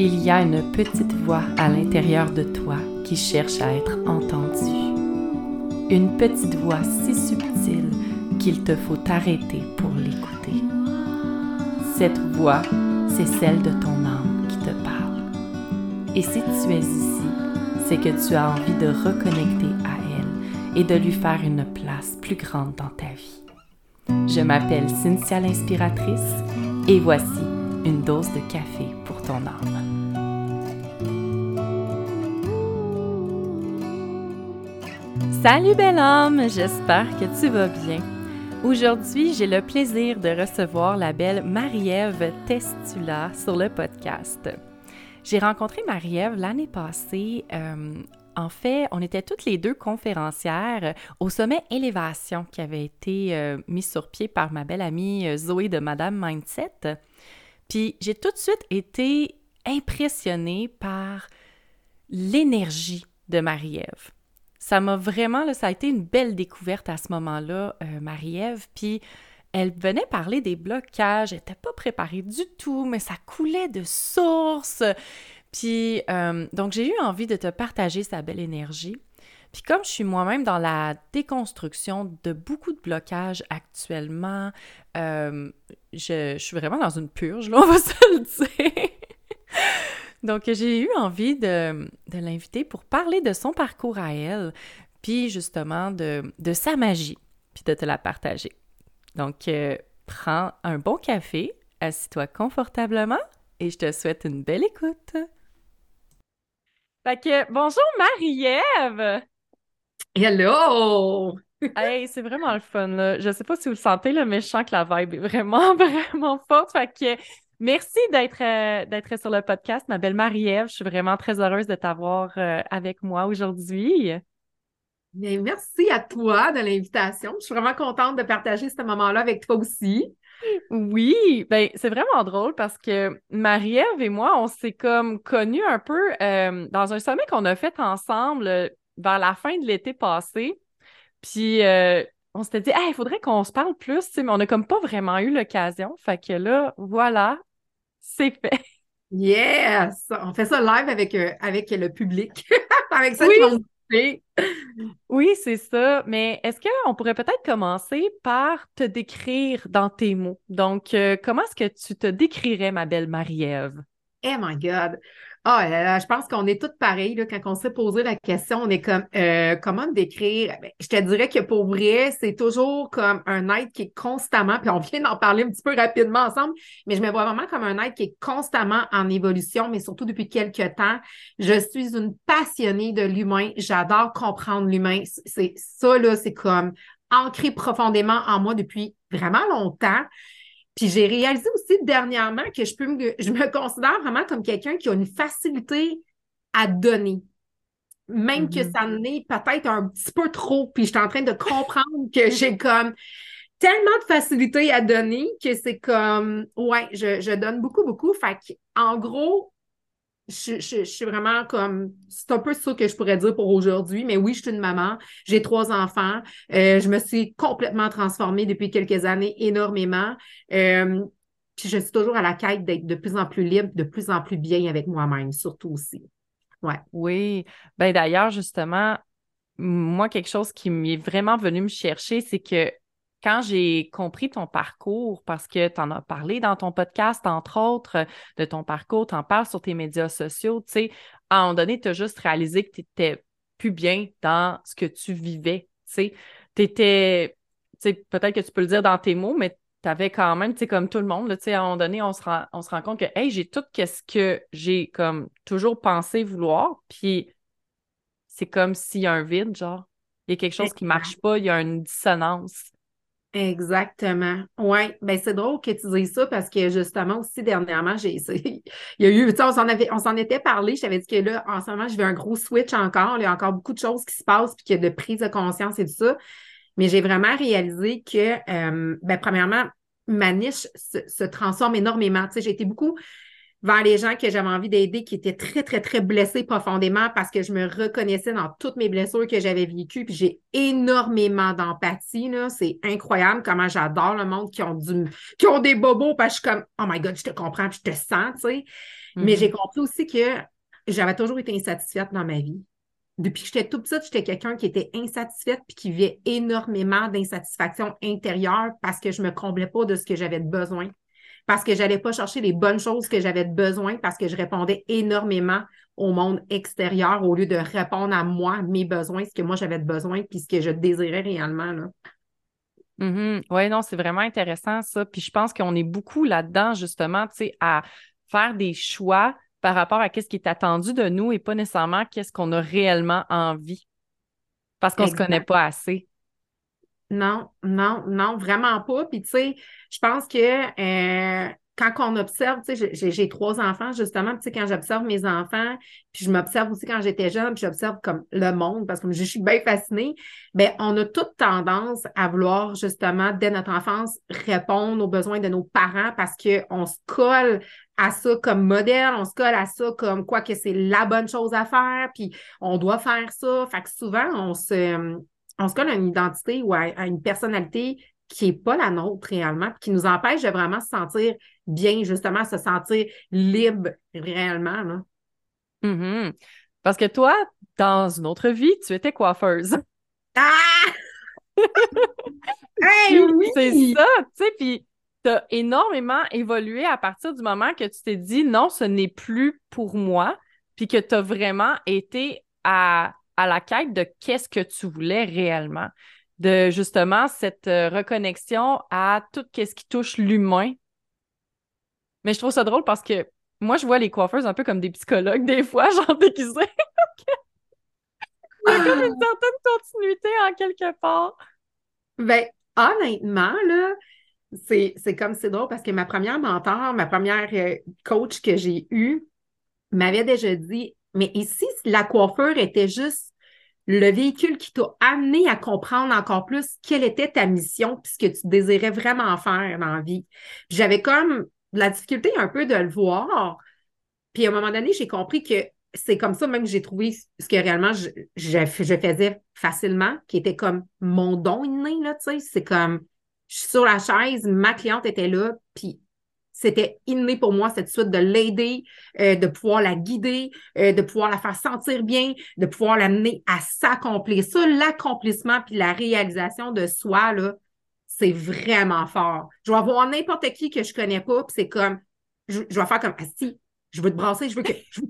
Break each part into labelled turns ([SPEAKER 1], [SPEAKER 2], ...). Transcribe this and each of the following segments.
[SPEAKER 1] il y a une petite voix à l'intérieur de toi qui cherche à être entendue. Une petite voix si subtile qu'il te faut t'arrêter pour l'écouter. Cette voix, c'est celle de ton âme qui te parle. Et si tu es ici, c'est que tu as envie de reconnecter à elle et de lui faire une place plus grande dans ta vie. Je m'appelle Cynthia l'inspiratrice et voici une dose de café pour ton âme. Salut bel homme, j'espère que tu vas bien. Aujourd'hui, j'ai le plaisir de recevoir la belle Marie-Ève Testula sur le podcast. J'ai rencontré Marie-Ève l'année passée. Euh, en fait, on était toutes les deux conférencières au sommet Élévation qui avait été euh, mis sur pied par ma belle amie euh, Zoé de Madame Mindset. Puis j'ai tout de suite été impressionnée par l'énergie de Marie-Ève ça m'a vraiment, ça a été une belle découverte à ce moment-là, euh, Marie-Ève. Puis elle venait parler des blocages, elle n'était pas préparée du tout, mais ça coulait de source. Puis euh, donc j'ai eu envie de te partager sa belle énergie. Puis comme je suis moi-même dans la déconstruction de beaucoup de blocages actuellement, euh, je, je, suis vraiment dans une purge, là, on va se le dire. Donc, j'ai eu envie de, l'inviter pour parler de son parcours à elle, puis justement de, sa magie, puis de te la partager. Donc, euh, prends un bon café, assis-toi confortablement et je te souhaite une belle écoute. Fait que, bonjour Marie-Ève!
[SPEAKER 2] Hello!
[SPEAKER 1] hey, c'est vraiment le fun, là. Je sais pas si vous le sentez, là, mais je sens que la vibe est vraiment, vraiment forte. Fait que Merci d'être euh, d'être sur le podcast, ma belle Marie-Ève. Je suis vraiment très heureuse de t'avoir euh, avec moi aujourd'hui.
[SPEAKER 2] merci à toi de l'invitation. Je suis vraiment contente de partager ce moment-là avec toi aussi.
[SPEAKER 1] Oui, ben c'est vraiment drôle parce que Marie-Ève et moi, on s'est comme connus un peu euh, dans un sommet qu'on a fait ensemble vers la fin de l'été passé. Puis on s'était dit, il faudrait qu'on se parle plus, mais on n'a comme pas vraiment eu l'occasion. Fait que là, voilà, c'est fait.
[SPEAKER 2] Yes! On fait ça live avec, euh, avec le public. avec ça
[SPEAKER 1] oui. Oui, c'est ça. Mais est-ce qu'on pourrait peut-être commencer par te décrire dans tes mots? Donc, euh, comment est-ce que tu te décrirais, ma belle Marie-Ève?
[SPEAKER 2] Oh my God! Ah, je pense qu'on est toutes pareilles. Quand on s'est posé la question, on est comme euh, comment me décrire? Ben, je te dirais que pour vrai, c'est toujours comme un être qui est constamment, puis on vient d'en parler un petit peu rapidement ensemble, mais je me vois vraiment comme un être qui est constamment en évolution, mais surtout depuis quelques temps. Je suis une passionnée de l'humain. J'adore comprendre l'humain. C'est ça, là, c'est comme ancré profondément en moi depuis vraiment longtemps. Puis j'ai réalisé aussi dernièrement que je peux me, je me considère vraiment comme quelqu'un qui a une facilité à donner. Même que mm-hmm. ça n'est peut-être un petit peu trop. Puis je suis en train de comprendre que j'ai comme tellement de facilité à donner que c'est comme ouais, je, je donne beaucoup, beaucoup. Fait en gros, je, suis vraiment comme. C'est un peu ça que je pourrais dire pour aujourd'hui, mais oui, je suis une maman. J'ai trois enfants. Euh, je me suis complètement transformée depuis quelques années, énormément. Euh, puis je suis toujours à la quête d'être de plus en plus libre, de plus en plus bien avec moi-même, surtout aussi. Ouais.
[SPEAKER 1] Oui. Ben d'ailleurs, justement, moi, quelque chose qui m'est vraiment venu me chercher, c'est que quand j'ai compris ton parcours, parce que tu en as parlé dans ton podcast, entre autres, de ton parcours, tu en parles sur tes médias sociaux, tu sais, à un moment donné, tu as juste réalisé que tu n'étais plus bien dans ce que tu vivais, tu sais. Tu étais, tu sais, peut-être que tu peux le dire dans tes mots, mais tu avais quand même, tu sais, comme tout le monde, tu sais, à un moment donné, on se rend, on se rend compte que, hey, j'ai tout ce que j'ai comme toujours pensé vouloir, puis c'est comme s'il y a un vide, genre, il y a quelque chose qui ne marche pas, il y a une dissonance.
[SPEAKER 2] Exactement. Oui, ben c'est drôle que tu dises ça parce que justement aussi dernièrement, j'ai il y a eu, tu sais, on s'en avait, on s'en était parlé. Je t'avais dit que là, en ce moment, je vais un gros switch encore. Il y a encore beaucoup de choses qui se passent puis qu'il y a de prise de conscience et tout ça. Mais j'ai vraiment réalisé que, euh, ben, premièrement, ma niche se, transforme énormément. Tu sais, j'ai été beaucoup vers les gens que j'avais envie d'aider qui étaient très, très, très blessés profondément parce que je me reconnaissais dans toutes mes blessures que j'avais vécues. Puis j'ai énormément d'empathie. C'est incroyable comment j'adore le monde qui ont du qui ont des bobos parce que je suis comme Oh my God, je te comprends, je te sens, tu sais. Mais mm-hmm. j'ai compris aussi que j'avais toujours été insatisfaite dans ma vie. Depuis que j'étais tout petite, j'étais quelqu'un qui était insatisfaite puis qui vivait énormément d'insatisfaction intérieure parce que je me comblais pas de ce que j'avais besoin parce que j'allais pas chercher les bonnes choses que j'avais besoin parce que je répondais énormément au monde extérieur au lieu de répondre à moi, mes besoins, ce que moi j'avais de besoin puis ce que je désirais réellement. Là.
[SPEAKER 1] Mm-hmm. Oui, non, c'est vraiment intéressant ça. Puis je pense qu'on est beaucoup là-dedans, justement, tu sais, à faire des choix par rapport à ce qui est attendu de nous et pas nécessairement qu'est-ce qu'on a réellement envie. Parce qu'on ne se connaît pas assez.
[SPEAKER 2] Non, non, non, vraiment pas. Puis, tu sais, je pense que euh, quand on observe, tu sais, j'ai trois enfants, justement, tu sais, quand j'observe mes enfants, puis je m'observe aussi quand j'étais jeune, puis j'observe comme le monde, parce que je suis bien fascinée, bien, on a toute tendance à vouloir, justement, dès notre enfance, répondre aux besoins de nos parents parce qu'on se colle à ça comme modèle, on se colle à ça comme quoi que c'est la bonne chose à faire, puis on doit faire ça. Fait que souvent, on se on se colle à une identité ou à, une personnalité qui n'est pas la nôtre réellement, qui nous empêche de vraiment se sentir bien, justement, se sentir libre réellement. Là.
[SPEAKER 1] Mm-hmm. Parce que toi, dans une autre vie, tu étais coiffeuse.
[SPEAKER 2] Ah!
[SPEAKER 1] oui! C'est ça, tu sais, puis tu as énormément évolué à partir du moment que tu t'es dit non, ce n'est plus pour moi, puis que tu as vraiment été à à la quête de qu'est-ce que tu voulais réellement, de justement cette euh, reconnexion à tout ce qui touche l'humain. Mais je trouve ça drôle parce que moi, je vois les coiffeuses un peu comme des psychologues des fois, genre déguisés. Il y a comme une certaine continuité en quelque part.
[SPEAKER 2] Ben, honnêtement, là, c'est, comme c'est drôle parce que ma première mentor, ma première euh, coach que j'ai eue, m'avait déjà dit mais ici, la coiffure était juste le véhicule qui t'a amené à comprendre encore plus quelle était ta mission puis ce que tu désirais vraiment faire dans la vie. J'avais comme la difficulté un peu de le voir. Puis à un moment donné, j'ai compris que c'est comme ça même que j'ai trouvé ce que réellement je, je, faisais facilement, qui était comme mon don inné, là, tu sais. C'est comme, je suis sur la chaise, ma cliente était là, puis c'était inné pour moi, cette suite de l'aider, euh, de pouvoir la guider, euh, de pouvoir la faire sentir bien, de pouvoir l'amener à s'accomplir. Ça, l'accomplissement puis la réalisation de soi, là, c'est vraiment fort. Je vais voir n'importe qui que je connais pas, puis c'est comme, je, vais faire comme, ah si, je veux te brasser, je veux que, je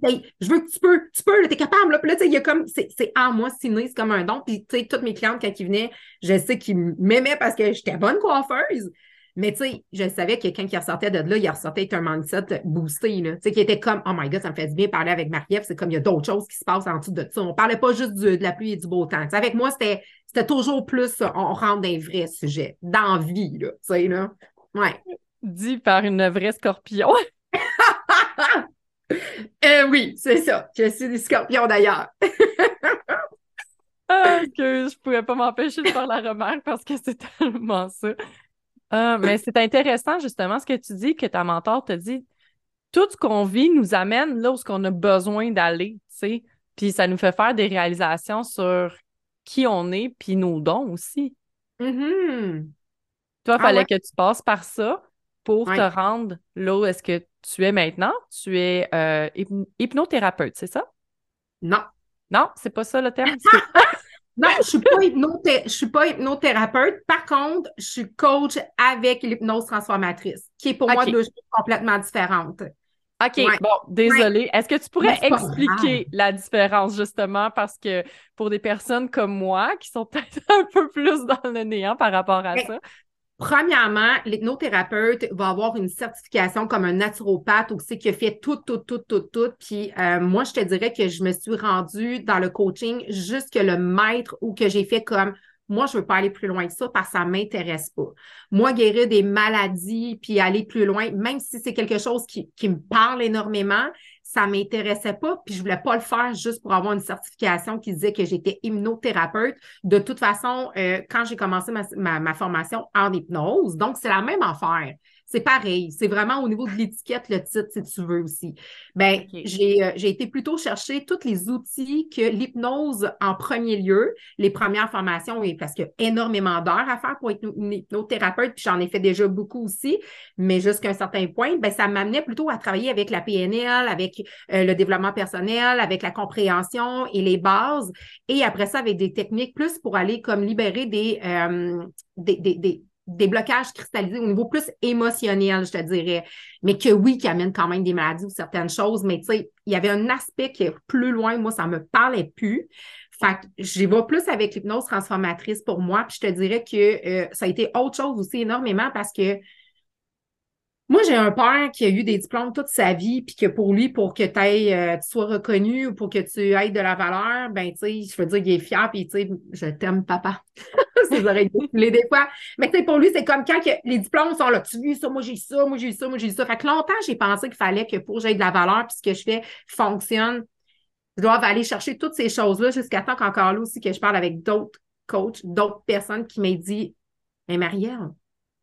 [SPEAKER 2] veux, que tu peux, tu peux, tu es capable, là. Puis là, tu sais, il y a comme, c'est en moi, c'est c'est comme un don. Puis, tu sais, toutes mes clientes, quand ils venaient, je sais qu'ils m'aimaient parce que j'étais bonne coiffeuse. Mais tu sais, je savais que quelqu'un qui ressortait de là, il ressortait avec un mindset boosté, tu sais, qui était comme, oh my God, ça me fait du bien parler avec Marie-Ève, c'est comme il y a d'autres choses qui se passent en dessous de ça. On parlait pas juste de la pluie et du beau temps. avec moi, c'était, c'était toujours plus, on rentre dans un vrai sujet, d'envie, là, tu sais, là. Ouais.
[SPEAKER 1] Dit par une vraie scorpion.
[SPEAKER 2] euh, oui, c'est ça. Je suis des scorpions d'ailleurs.
[SPEAKER 1] ah, que je pourrais pas m'empêcher de faire la remarque parce que c'est tellement ça. Ah, mais c'est intéressant justement ce que tu dis, que ta mentor te dit tout ce qu'on vit nous amène là où on a besoin d'aller, tu sais. Puis ça nous fait faire des réalisations sur qui on est, puis nos dons aussi.
[SPEAKER 2] Mm-hmm.
[SPEAKER 1] Toi, il ah fallait que tu passes par ça pour te rendre là où est-ce que tu es maintenant. Tu es euh, hypnothérapeute, c'est ça?
[SPEAKER 2] Non.
[SPEAKER 1] Non, c'est pas ça le terme?
[SPEAKER 2] Non, je suis pas suis pas hypnothérapeute. Par contre, je suis coach avec l'hypnose transformatrice, qui est pour moi deux choses complètement différentes.
[SPEAKER 1] OK, bon, désolé. Est-ce que tu pourrais expliquer la différence, justement, parce que pour des personnes comme moi, qui sont peut-être un peu plus dans le néant par rapport à ça,
[SPEAKER 2] Premièrement, l'hypnothérapeute va avoir une certification comme un naturopathe aussi qui a fait tout, tout, tout, tout, tout. Puis euh, moi, je te dirais que je me suis rendue dans le coaching jusque le maître ou que j'ai fait comme moi, je veux pas aller plus loin que ça parce que ça m'intéresse pas. Moi, guérir des maladies puis aller plus loin, même si c'est quelque chose qui, qui me parle énormément, ça m'intéressait pas, puis je voulais pas le faire juste pour avoir une certification qui disait que j'étais hypnothérapeute. De toute façon, euh, quand j'ai commencé ma, ma, formation en hypnose, donc c'est la même affaire. C'est pareil. C'est vraiment au niveau de l'étiquette, le titre, si tu veux aussi. Ben, euh, j'ai été plutôt chercher tous les outils que l'hypnose en premier lieu, les premières formations, et parce qu'il y a énormément d'heures à faire pour être une hypnothérapeute, puis j'en ai fait déjà beaucoup aussi, mais jusqu'à un certain point, ben, ça m'amenait plutôt à travailler avec la PNL, avec euh, le développement personnel, avec la compréhension et les bases, et après ça, avec des techniques plus pour aller comme libérer des, euh, des des blocages cristallisés au niveau plus émotionnel, je te dirais. Mais que oui, qui amène quand même des maladies ou certaines choses. Mais tu sais, il y avait un aspect qui est plus loin. Moi, ça me parlait plus. Fait que j'y vais plus avec l'hypnose transformatrice pour moi. Puis je te dirais que euh, ça a été autre chose aussi énormément parce que moi, j'ai un père qui a eu des diplômes toute sa vie, puis que pour lui, pour que euh, tu sois reconnu ou pour que tu aies de la valeur, ben, tu sais, je veux dire, il est fier, puis tu sais, je t'aime, papa. Ses oreilles les des fois. Mais tu sais, pour lui, c'est comme quand les diplômes sont là, tu vu ça, moi j'ai ça, moi j'ai ça, moi j'ai ça. Fait que longtemps, j'ai pensé qu'il fallait que pour que j'aie de la valeur, puis ce que je fais fonctionne, je dois aller chercher toutes ces choses-là jusqu'à temps qu'encore là aussi que je parle avec d'autres coachs, d'autres personnes qui m'ont dit, mais Marielle,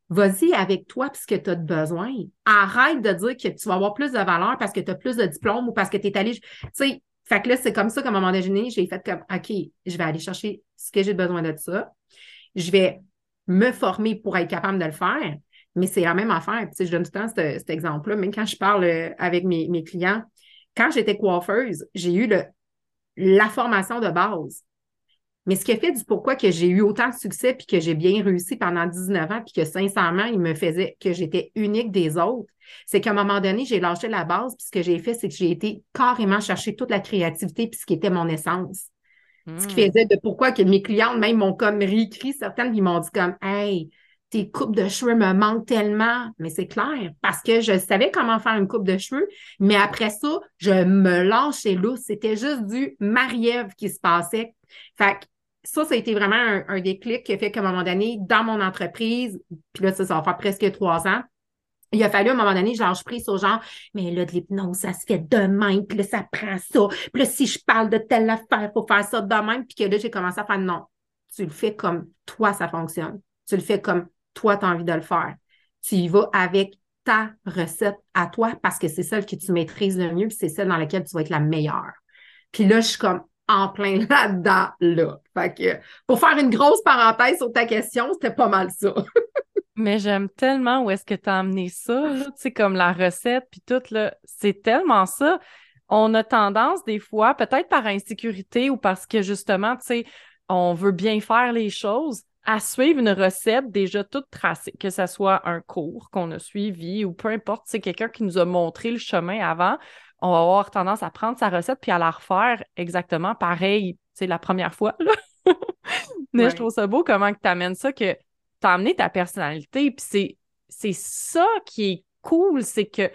[SPEAKER 2] Vas-y avec toi puisque tu as besoin. Arrête de dire que tu vas avoir plus de valeur parce que tu as plus de diplômes ou parce que tu es allé. Tu sais, fait que là, c'est comme ça qu'à un moment donné, j'ai fait comme OK, je vais aller chercher ce que j'ai besoin de ça. Je vais me former pour être capable de le faire. Mais c'est la même affaire. Puis, je donne tout le temps cet, exemple-là. Même quand je parle euh, avec mes, mes clients, quand j'étais coiffeuse, j'ai eu le, la formation de base. Mais ce qui a fait du pourquoi que j'ai eu autant de succès puis que j'ai bien réussi pendant 19 ans puis que sincèrement, il me faisait que j'étais unique des autres, c'est qu'à un moment donné, j'ai lâché la base puis ce que j'ai fait, c'est que j'ai été carrément chercher toute la créativité puis ce qui était mon essence. Ce qui hmm. faisait de pourquoi que mes clientes même m'ont comme réécrit certaines puis m'ont dit comme Hey, tes coupes de cheveux me manquent tellement. Mais c'est clair, parce que je savais comment faire une coupe de cheveux, mais après ça, je me lâchais là. C'était juste du Marie-Ève qui se passait. Fait ça, ça a été vraiment un, déclic qui a fait qu'à un moment donné, dans mon entreprise, puis là, ça, va faire presque trois ans, il a fallu à un moment donné, genre, je prise au genre, mais là, de l'hypnose, ça se fait de même, puis là, ça prend ça. Puis là, si je parle de telle affaire, il faut faire ça de même. Puis que là, j'ai commencé à faire non. Tu le fais comme toi, ça fonctionne. Tu le fais comme toi, tu as envie de le faire. Tu y vas avec ta recette à toi parce que c'est celle que tu maîtrises le mieux, puis c'est celle dans laquelle tu vas être la meilleure. Puis là, je suis comme, en plein là-dedans, là. Fait que pour faire une grosse parenthèse sur ta question, c'était pas mal ça.
[SPEAKER 1] Mais j'aime tellement où est-ce que tu as amené ça, tu sais, comme la recette, puis tout, là. C'est tellement ça. On a tendance, des fois, peut-être par insécurité ou parce que justement, tu sais, on veut bien faire les choses, à suivre une recette déjà toute tracée, que ce soit un cours qu'on a suivi ou peu importe, c'est quelqu'un qui nous a montré le chemin avant on va avoir tendance à prendre sa recette puis à la refaire exactement pareil, c'est la première fois. Mais je trouve ça beau comment tu amènes ça, que tu as amené ta personnalité. Puis c'est ça qui est cool, c'est que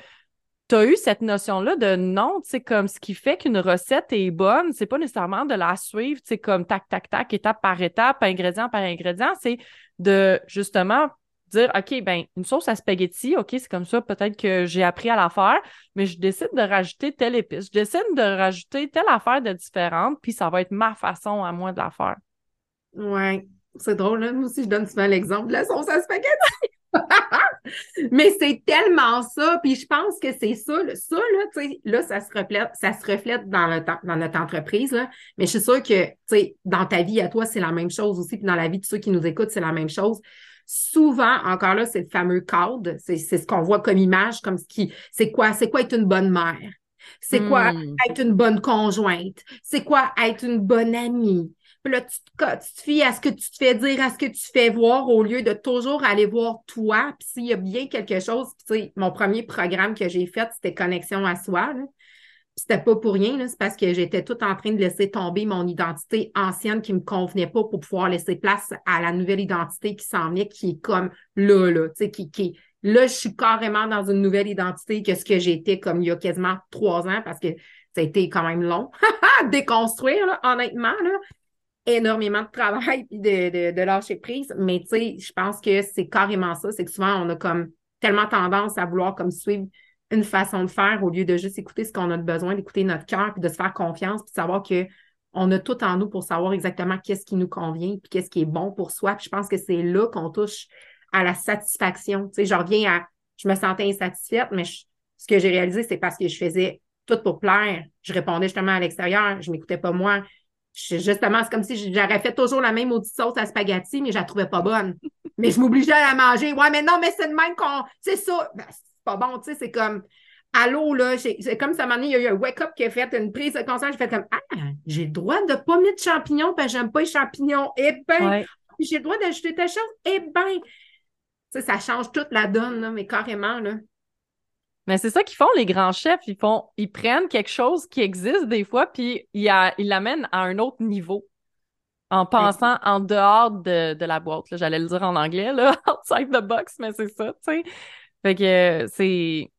[SPEAKER 1] tu as eu cette notion-là de non, c'est comme ce qui fait qu'une recette est bonne, c'est pas nécessairement de la suivre, c'est comme tac, tac, tac, étape par étape, ingrédient par ingrédient, c'est de justement dire, OK, ben une sauce à spaghetti, OK, c'est comme ça, peut-être que j'ai appris à la faire, mais je décide de rajouter telle épice, je décide de rajouter telle affaire de différente, puis ça va être ma façon à moi de la faire.
[SPEAKER 2] Ouais, c'est drôle, hein? moi aussi, je donne souvent l'exemple de la sauce à spaghetti. mais c'est tellement ça, puis je pense que c'est ça, ça, là, là, ça se reflète, ça se reflète dans, le dans notre entreprise, mais je suis sûre que, tu sais, dans ta vie à toi, c'est la même chose aussi, puis dans la vie de ceux qui nous écoutent, c'est la même chose souvent, encore là, c'est le fameux cadre, c'est ce qu'on voit comme image, comme ce qui, c'est quoi, c'est quoi être une bonne mère? C'est quoi hmm. être une bonne conjointe? C'est quoi être une bonne amie? Puis là, tu te, tu te fies à ce que tu te fais dire, à ce que tu fais voir, au lieu de toujours aller voir toi. Puis s'il y a bien quelque chose, tu sais, mon premier programme que j'ai fait, c'était Connexion à soi. Là c'était pas pour rien, c'est parce que j'étais tout en train de laisser tomber mon identité ancienne qui me convenait pas pour pouvoir laisser place à la nouvelle identité qui s'en venait, qui est comme là, là, tu sais, qui, qui, là, je suis carrément dans une nouvelle identité que ce que j'étais comme il y a quasiment trois ans parce que ça a été quand même long à déconstruire, honnêtement, là. Énormément de travail et de, de, lâcher prise. Mais tu sais, je pense que c'est carrément ça. C'est que souvent, on a comme tellement tendance à vouloir comme suivre une façon de faire au lieu de juste écouter ce qu'on a besoin, d'écouter notre cœur, puis de se faire confiance, puis de savoir que on a tout en nous pour savoir exactement qu'est-ce qui nous convient, puis qu'est-ce qui est bon pour soi. Puis je pense que c'est là qu'on touche à la satisfaction. Tu sais, je reviens à je me sentais insatisfaite, mais ce que j'ai réalisé, c'est parce que je faisais tout pour plaire. Je répondais justement à l'extérieur, je m'écoutais pas moi. justement, c'est comme si j'aurais fait toujours la même maudite sauce à spaghetti, mais je la trouvais pas bonne. mais je m'obligeais à la manger. Ouais, mais non, mais c'est de même qu'on. C'est ça. Ben, c'est pas bon, tu sais, c'est comme. Allô, là, c'est comme ça, il y a eu un wake-up qui a fait une prise de conscience. J'ai fait comme Ah, j'ai le droit de pas mettre de champignons parce que j'aime pas les champignons. Eh ben, j'ai le droit d'ajouter ta chose. Eh ben, sais, ça change toute la donne, là, mais carrément, là.
[SPEAKER 1] Mais c'est ça qu'ils font, les grands chefs. Ils font, ils prennent quelque chose qui existe des fois, puis ils, l'amènent à un autre niveau en pensant en dehors de, la boîte. J'allais le dire en anglais, là, outside the box, mais c'est ça, tu sais. Fait que c'est.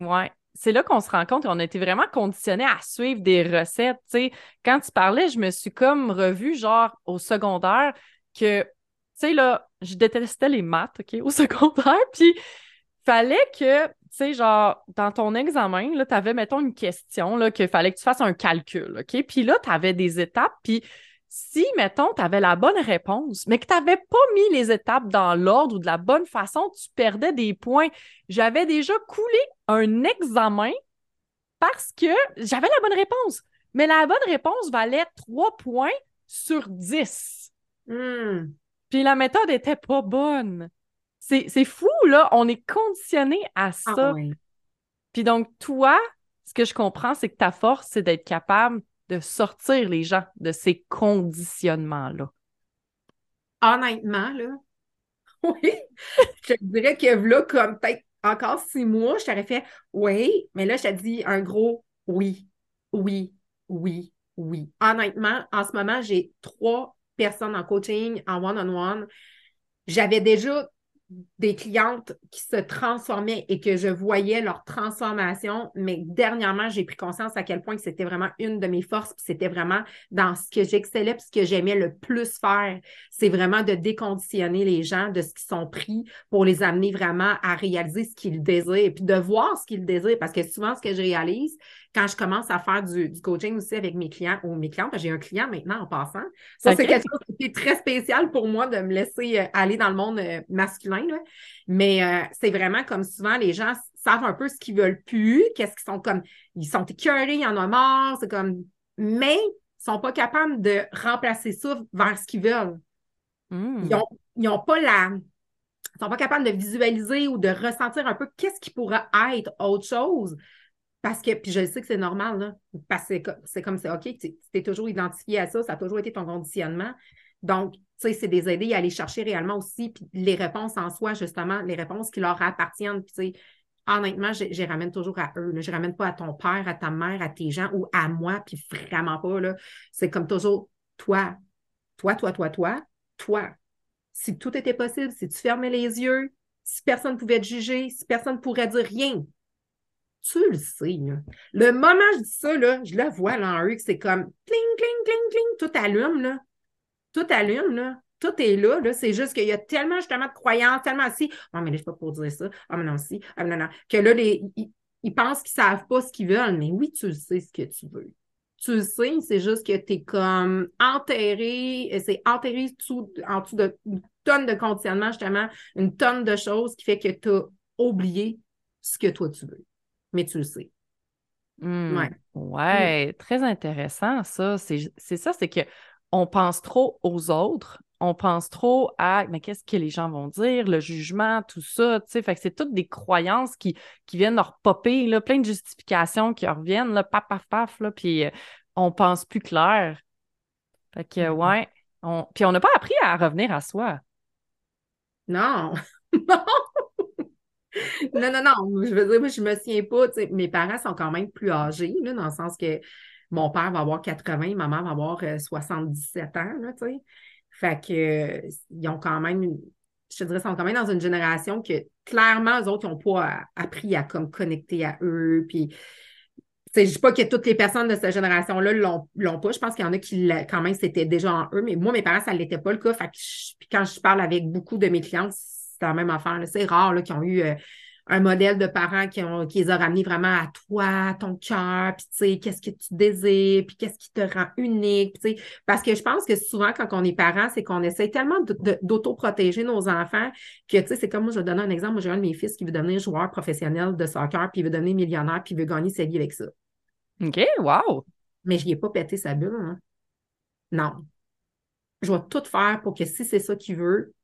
[SPEAKER 1] Ouais. C'est là qu'on se rend compte qu'on a été vraiment conditionnés à suivre des recettes. Tu sais, quand tu parlais, je me suis comme revue, genre, au secondaire, que, tu sais, là, je détestais les maths, OK, au secondaire, puis fallait que, tu sais, genre, dans ton examen, là, tu avais, mettons, une question, là, qu'il fallait que tu fasses un calcul, OK? Puis là, tu avais des étapes, puis si, mettons, tu avais la bonne réponse, mais que tu n'avais pas mis les étapes dans l'ordre ou de la bonne façon, tu perdais des points. J'avais déjà coulé un examen parce que j'avais la bonne réponse. Mais la bonne réponse valait 3 points sur 10.
[SPEAKER 2] Hmm.
[SPEAKER 1] Puis la méthode était pas bonne. C'est fou, là. On est conditionné à ah ça. Puis donc, toi, ce que je comprends, c'est que ta force, c'est d'être capable de sortir les gens de ces conditionnements-là?
[SPEAKER 2] Honnêtement, là, oui, je te dirais que là, comme peut-être encore six mois, je t'aurais fait oui, mais là, je t'ai dit un gros oui, oui, oui, oui. Honnêtement, en ce moment, j'ai trois personnes en coaching, en one-on-one. J'avais déjà des clientes qui se transformaient et que je voyais leur transformation, mais dernièrement, j'ai pris conscience à quel point que c'était vraiment une de mes forces, puis c'était vraiment dans ce que j'excellais, puis ce que j'aimais le plus faire, c'est vraiment de déconditionner les gens de ce qu'ils sont pris pour les amener vraiment à réaliser ce qu'ils désirent, puis de voir ce qu'ils désirent, parce que souvent, ce que je réalise, quand je commence à faire du, coaching aussi avec mes clients ou mes clientes, j'ai un client maintenant en passant. Ça, c'est quelque chose qui est très spécial pour moi de me laisser euh, aller dans le monde euh, masculin. Mais euh, c'est vraiment comme souvent, les gens savent un peu ce qu'ils veulent plus, qu'est-ce qu'ils sont comme, ils sont écœurés, ils en ont marre, c'est comme, mais ils ne sont pas capables de remplacer ça vers ce qu'ils veulent.
[SPEAKER 1] Hmm.
[SPEAKER 2] Ils n'ont pas la, ils sont pas capables de visualiser ou de ressentir un peu qu'est-ce qui pourrait être autre chose. Parce que, puis je sais que c'est normal, là, parce que c'est comme c'est OK, tu t'es toujours identifié à ça, ça a toujours été ton conditionnement. Donc, tu sais, c'est des aider à aller chercher réellement aussi, puis les réponses en soi, justement, les réponses qui leur appartiennent, puis tu sais, honnêtement, je, les ramène toujours à eux. Je ne ramène pas à ton père, à ta mère, à tes gens ou à moi, puis vraiment pas. Là. C'est comme toujours toi, toi, toi, toi, toi, toi. Si tout était possible, si tu fermais les yeux, si personne ne pouvait te juger, si personne ne pourrait dire rien, tu le sais. Le moment où je dis ça, là, je le vois là en eux, que c'est comme cling, cling, cling, cling, tout allume, là. Tout allume, là. Tout est là, là. C'est juste qu'il y a tellement justement de croyances, tellement si. Oh, mais là, je ne pas pour dire ça. oh, mais non, si. oh, non, non. Que là, les, ils, pensent qu'ils ne savent pas ce qu'ils veulent. Mais oui, tu le sais ce que tu veux. Tu le sais, c'est juste que tu es comme enterré, c'est enterré en dessous d'une tonne de conditionnement, justement, une tonne de choses qui fait que tu as oublié ce que toi tu veux mais tu le sais.
[SPEAKER 1] Mmh. ouais. très intéressant ça. C'est ça, c'est que on pense trop aux autres, on pense trop à mais qu'est-ce que les gens vont dire, le jugement, tout ça, tu sais, fait que c'est toutes des croyances qui, qui viennent leur popper, là, plein de justifications qui reviennent, là, paf, paf, paf, là, puis euh, on pense plus clair. Fait que, mmh ouais, on... puis on n'a pas appris à revenir à soi.
[SPEAKER 2] Non, non, non, non, non. Je veux dire, moi, je me souviens pas. Mes parents sont quand même plus âgés, là, dans le sens que mon père va avoir 80, ma mère va avoir 77 euh, ans, là. Fait que, ils ont quand même, je te dirais, sont quand même dans une génération que, clairement, eux autres, ils n'ont pas appris à comme connecter à eux. Puis, je ne dis pas que toutes les personnes de cette génération-là l'ont pas. Je pense qu'il y en a qui, quand même, c'était déjà en eux. Mais moi, mes parents, ça ne l'était pas le cas. Fait que puis quand je parle avec beaucoup de mes clients, c'est la même affaire. C'est rare qu'ils ont eu euh, un modèle de parents qui, ont, qui les a ramenés vraiment à toi, ton cœur, puis tu sais, qu'est-ce que tu désires, puis qu'est-ce qui te rend unique, tu sais. Parce que je pense que souvent, quand on est parent, c'est qu'on essaie tellement d'auto-protéger nos enfants que, tu sais, c'est comme moi, je vais donner un exemple. Moi, j'ai un de mes fils qui veut devenir joueur professionnel de soccer, puis il veut devenir millionnaire, puis il veut gagner sa vie avec ça.
[SPEAKER 1] OK, wow!
[SPEAKER 2] Mais je n'y ai pas pété sa bulle, hein. Non. Je vais tout faire pour que si c'est ça qu'il veut,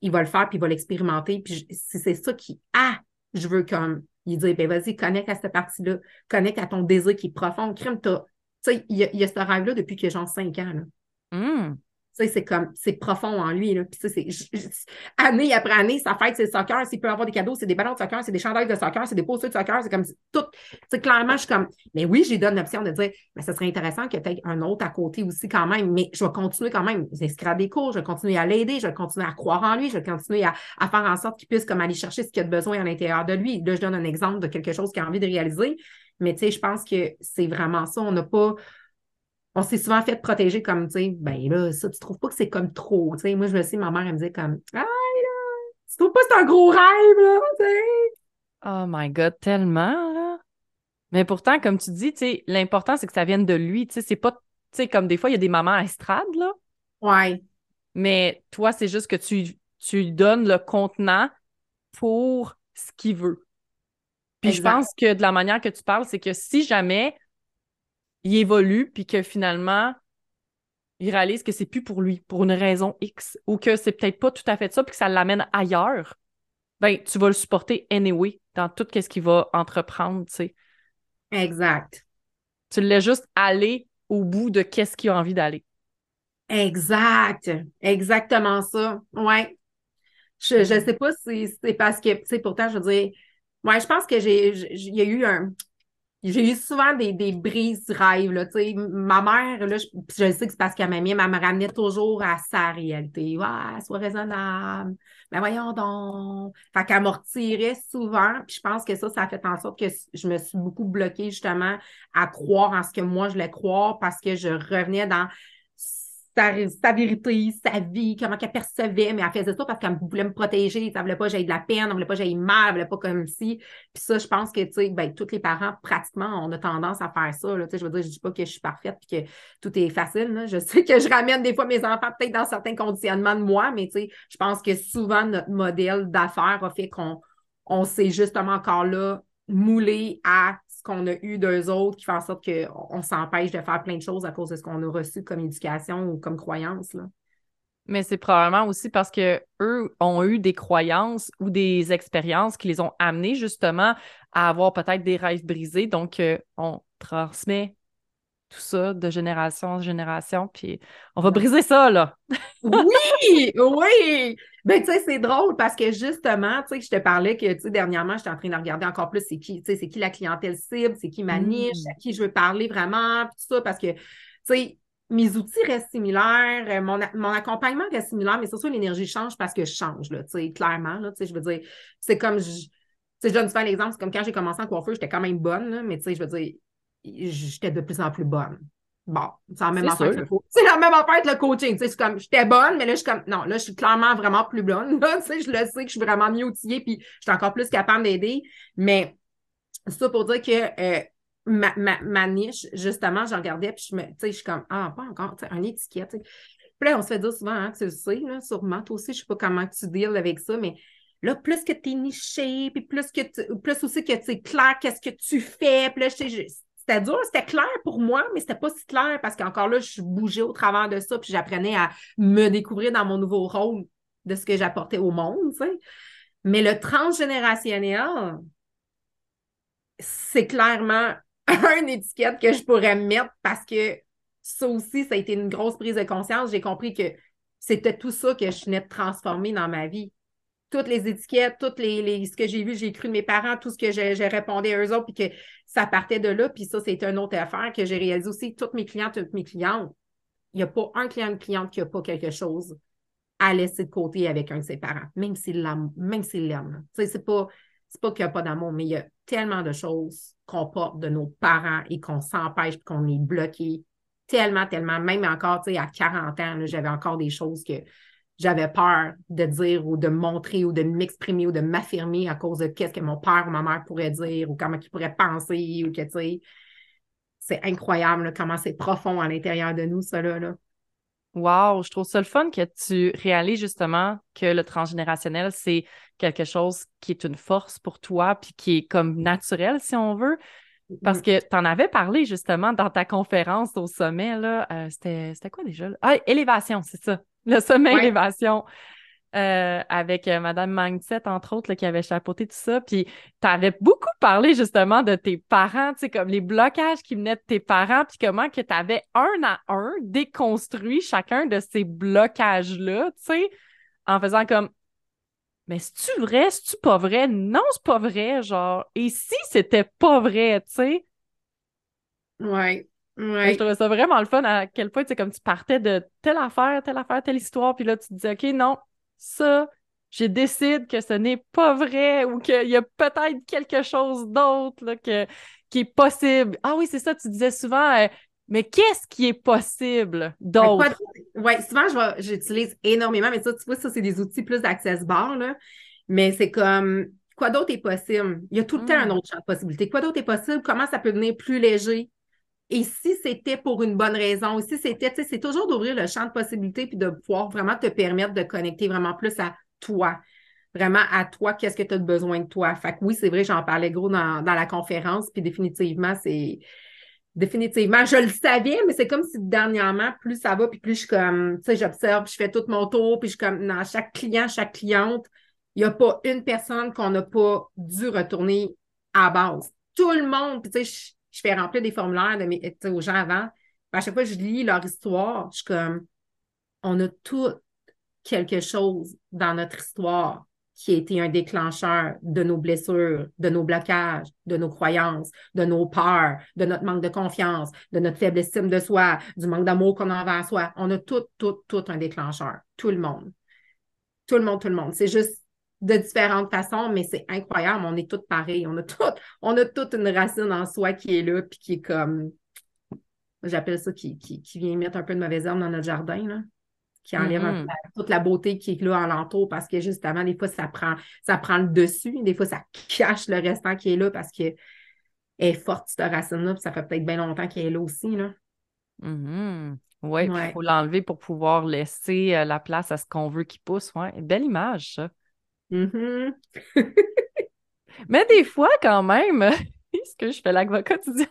[SPEAKER 2] il va le faire, puis il va l'expérimenter. Puis si c'est ça qui, ah, je veux comme, il dit, ben vas-y, connecte à cette partie-là, connecte à ton désir qui est profond. Crime, tu sais, il y, a, ce rêve-là depuis que j'ai genre 5 ans. Là. C'est comme, c'est profond en lui. Là. Puis c'est, année après année, sa fête, c'est le soccer. S'il peut avoir des cadeaux, c'est des ballons de soccer, c'est des chandails de soccer, c'est des posters de soccer, c'est comme tout. C'est clairement, je suis comme, mais oui, j'ai donné l'option de dire, mais ce serait intéressant qu'il y ait un autre à côté aussi quand même, mais je vais continuer quand même à des cours, je vais continuer à l'aider, je vais continuer à croire en lui, je vais continuer à, faire en sorte qu'il puisse comme aller chercher ce qu'il a besoin à l'intérieur de lui. Là, je donne un exemple de quelque chose qu'il a envie de réaliser. Mais tu sais, je pense que c'est vraiment ça. On n'a pas on s'est souvent fait protéger comme, tu sais, ben là, ça, tu trouves pas que c'est comme trop, tu sais. Moi, je me suis, ma mère, elle me disait comme, ah là, tu trouves pas que c'est un gros rêve, là, tu sais.
[SPEAKER 1] Oh my God, tellement, là. Mais pourtant, comme tu dis, tu sais, l'important, c'est que ça vienne de lui, tu sais, c'est pas, tu sais, comme des fois, il y a des mamans à estrade, là.
[SPEAKER 2] Ouais.
[SPEAKER 1] Mais toi, c'est juste que tu, tu lui donnes le contenant pour ce qu'il veut. Puis je pense que de la manière que tu parles, c'est que si jamais il évolue, puis que finalement, il réalise que c'est plus pour lui, pour une raison X, ou que c'est peut-être pas tout à fait ça, puis que ça l'amène ailleurs, ben, tu vas le supporter anyway dans tout ce qu'il va entreprendre, tu sais.
[SPEAKER 2] Exact.
[SPEAKER 1] Tu laisses juste aller au bout de qu'est-ce qu'il a envie d'aller.
[SPEAKER 2] Exact. Exactement ça. Ouais. Je, je sais pas si c'est parce que, tu sais, pourtant, je veux dire, ouais, je pense que j'ai, il y a eu un, j'ai eu souvent des, des brises rêves. Là, ma mère, là, je, je sais que c'est parce qu'elle m'a mis, elle me ramenait toujours à sa réalité. Ouais, sois raisonnable. Mais ben, voyons donc. Fait qu'elle me souvent. Puis je pense que ça, ça a fait en sorte que je me suis beaucoup bloquée justement à croire en ce que moi je voulais croire parce que je revenais dans sa, vérité, sa vie, comment qu'elle percevait, mais elle faisait ça parce qu'elle voulait me protéger, elle voulait pas que j'aie de la peine, elle voulait pas que j'aie mal, elle voulait pas comme si. Puis ça, je pense que, tu sais, ben, tous les parents, pratiquement, on a tendance à faire ça, là, tu sais, je veux dire, je dis pas que je suis parfaite puis que tout est facile, là. je sais que je ramène des fois mes enfants peut-être dans certains conditionnements de moi, mais tu sais, je pense que souvent, notre modèle d'affaires a fait qu'on on s'est justement encore là moulé à qu'on a eu d'eux autres qui font en sorte qu'on s'empêche de faire plein de choses à cause de ce qu'on a reçu comme éducation ou comme croyance.
[SPEAKER 1] Mais c'est probablement aussi parce que eux ont eu des croyances ou des expériences qui les ont amenés justement à avoir peut-être des rêves brisés. Donc, euh, on transmet tout ça de génération en génération, puis on va briser ça, là.
[SPEAKER 2] oui, oui! Ben, tu sais, c'est drôle parce que justement, tu sais, je te parlais que, tu sais, dernièrement, j'étais en train de regarder encore plus c'est qui, tu sais, c'est qui la clientèle cible, c'est qui ma niche, à mm. qui je veux parler vraiment, puis tout ça, parce que, tu sais, mes outils restent similaires, euh, mon, mon accompagnement reste similaire, mais c'est sûr, l'énergie change parce que je change, là, tu sais, clairement, là, tu sais, je veux dire, c'est comme, je, tu sais, je donne souvent l'exemple, c'est comme quand j'ai commencé en coiffeur, j'étais quand même bonne, là, mais tu sais, je veux dire, j'étais de plus en plus bonne. Bon, c'est la même affaire C'est la même affaire avec le coaching. C'est comme, j'étais bonne, mais là, je suis comme, non, là, je suis clairement vraiment plus bonne. Là, je le sais que je suis vraiment mieux outillée, puis je suis encore plus capable d'aider. Mais ça pour dire que euh, ma, ma, niche, justement, je regardais, puis je me, tu sais, je suis comme, ah, pas encore, tu sais, un étiquette. Puis là, on se fait dire souvent, hein, tu le sais, là, sûrement, toi aussi, je sais pas comment tu deals avec ça, mais là, plus que tu es niché, puis plus que tu, plus aussi que tu es clair qu'est-ce que tu fais, puis là, je sais, c'était dur, c'était clair pour moi, mais c'était pas si clair parce qu'encore là, je bougeais au travers de ça, puis j'apprenais à me découvrir dans mon nouveau rôle de ce que j'apportais au monde. Mais le transgénérationnel, c'est clairement une étiquette que je pourrais mettre parce que ça aussi, ça a été une grosse prise de conscience. J'ai compris que c'était tout ça que je venais de transformer dans ma vie toutes les étiquettes, toutes les, ce que j'ai vu, j'ai cru de mes parents, tout ce que j'ai répondu à eux autres, puis que ça partait de là. Puis ça, c'était une autre affaire que j'ai réalisé aussi. Toutes mes clientes, toutes mes clientes, il n'y a pas un client, une cliente qui n'a pas quelque chose à laisser de côté avec un de ses parents, même s'il l'aime. Même s'il. C'est pas, pas qu'il n'y a pas d'amour, mais il y a tellement de choses qu'on porte de nos parents et qu'on s'empêche, qu'on est bloqué. Tellement, tellement. Même encore, tu sais, à 40 ans, j'avais encore des choses que j'avais peur de dire ou de montrer ou de m'exprimer ou de m'affirmer à cause de qu'est-ce que mon père ou ma mère pourrait dire ou comment ils pourraient penser ou que, tu sais, c'est incroyable comment c'est profond à l'intérieur de nous, ça, là.
[SPEAKER 1] Wow, je trouve ça le fun que tu réalises justement que le transgénérationnel, c'est quelque chose qui est une force pour toi, puis qui est comme naturel, si on veut. Parce que tu en avais parlé justement dans ta conférence au sommet, là. Euh, c'était quoi déjà? Ah, élévation, c'est ça. Le sommet élévation. Euh, avec euh, Madame Mindset, entre autres, qui avait chapeauté tout ça. Puis tu avais beaucoup parlé justement de tes parents, tu sais, comme les blocages qui venaient de tes parents, puis comment que tu avais un à un déconstruit chacun de ces blocages-là, tu sais, en faisant comme mais c'est-tu vrai, c'est-tu pas vrai? Non, c'est pas vrai, genre. Et si c'était pas vrai, tu sais?
[SPEAKER 2] Ouais. Ouais.
[SPEAKER 1] Je trouvais ça vraiment le fun à quel point, tu sais, comme tu partais de telle affaire, telle affaire, telle histoire, puis là, tu te dis, OK, non, ça, je décide que ce n'est pas vrai ou qu'il y a peut-être quelque chose d'autre que, qui est possible. Ah oui, c'est ça, tu disais souvent, euh, mais qu'est-ce qui est possible d'autre?
[SPEAKER 2] Oui, souvent, j'utilise énormément, mais ça, tu vois, ça, c'est des outils plus d'access bar, là. Mais c'est comme, quoi d'autre est possible? Il y a tout le temps un hmm. autre champ de possibilités. Quoi d'autre est possible? Comment ça peut devenir plus léger? Et si c'était pour une bonne raison, si c'était, tu sais, c'est toujours d'ouvrir le champ de possibilités puis de pouvoir vraiment te permettre de connecter vraiment plus à toi. Vraiment à toi, qu'est-ce que tu as besoin de toi? Fait que oui, c'est vrai, j'en parlais gros dans, la conférence, puis définitivement, c'est. Définitivement, je le savais, mais c'est comme si dernièrement, plus ça va, puis plus je suis comme, tu sais, j'observe, je fais tout mon tour, puis je suis comme, dans chaque client, chaque cliente, il n'y a pas une personne qu'on n'a pas dû retourner à base. Tout le monde, puis tu sais, je fais remplir des formulaires de mes, aux gens avant. À chaque fois que je lis leur histoire, je suis comme, on a tout quelque chose dans notre histoire qui a été un déclencheur de nos blessures, de nos blocages, de nos croyances, de nos peurs, de notre manque de confiance, de notre faible estime de soi, du manque d'amour qu'on a envers soi. On a tout, tout, tout un déclencheur. Tout le monde. Tout le monde, tout le monde. C'est juste de différentes façons, mais c'est incroyable. On est tous pareils. On a tout, on a toute une racine en soi qui est là, puis qui est comme, j'appelle ça, qui, qui, vient mettre un peu de mauvaise herbe dans notre jardin, là, qui enlève mm-hmm. toute la beauté qui est là alentour, parce que justement, des fois, ça prend, ça prend le dessus, des fois, ça cache le restant qui est là parce que est forte, cette racine-là, puis ça fait peut-être bien longtemps qu'elle est là aussi, là.
[SPEAKER 1] Mm-hmm. Oui, il faut l'enlever pour pouvoir laisser euh, la place à ce qu'on veut qu'il pousse. Ouais. Belle image, ça.
[SPEAKER 2] Mm-hmm.
[SPEAKER 1] Mais des fois, quand même, ce que je fais l'avocat tu dis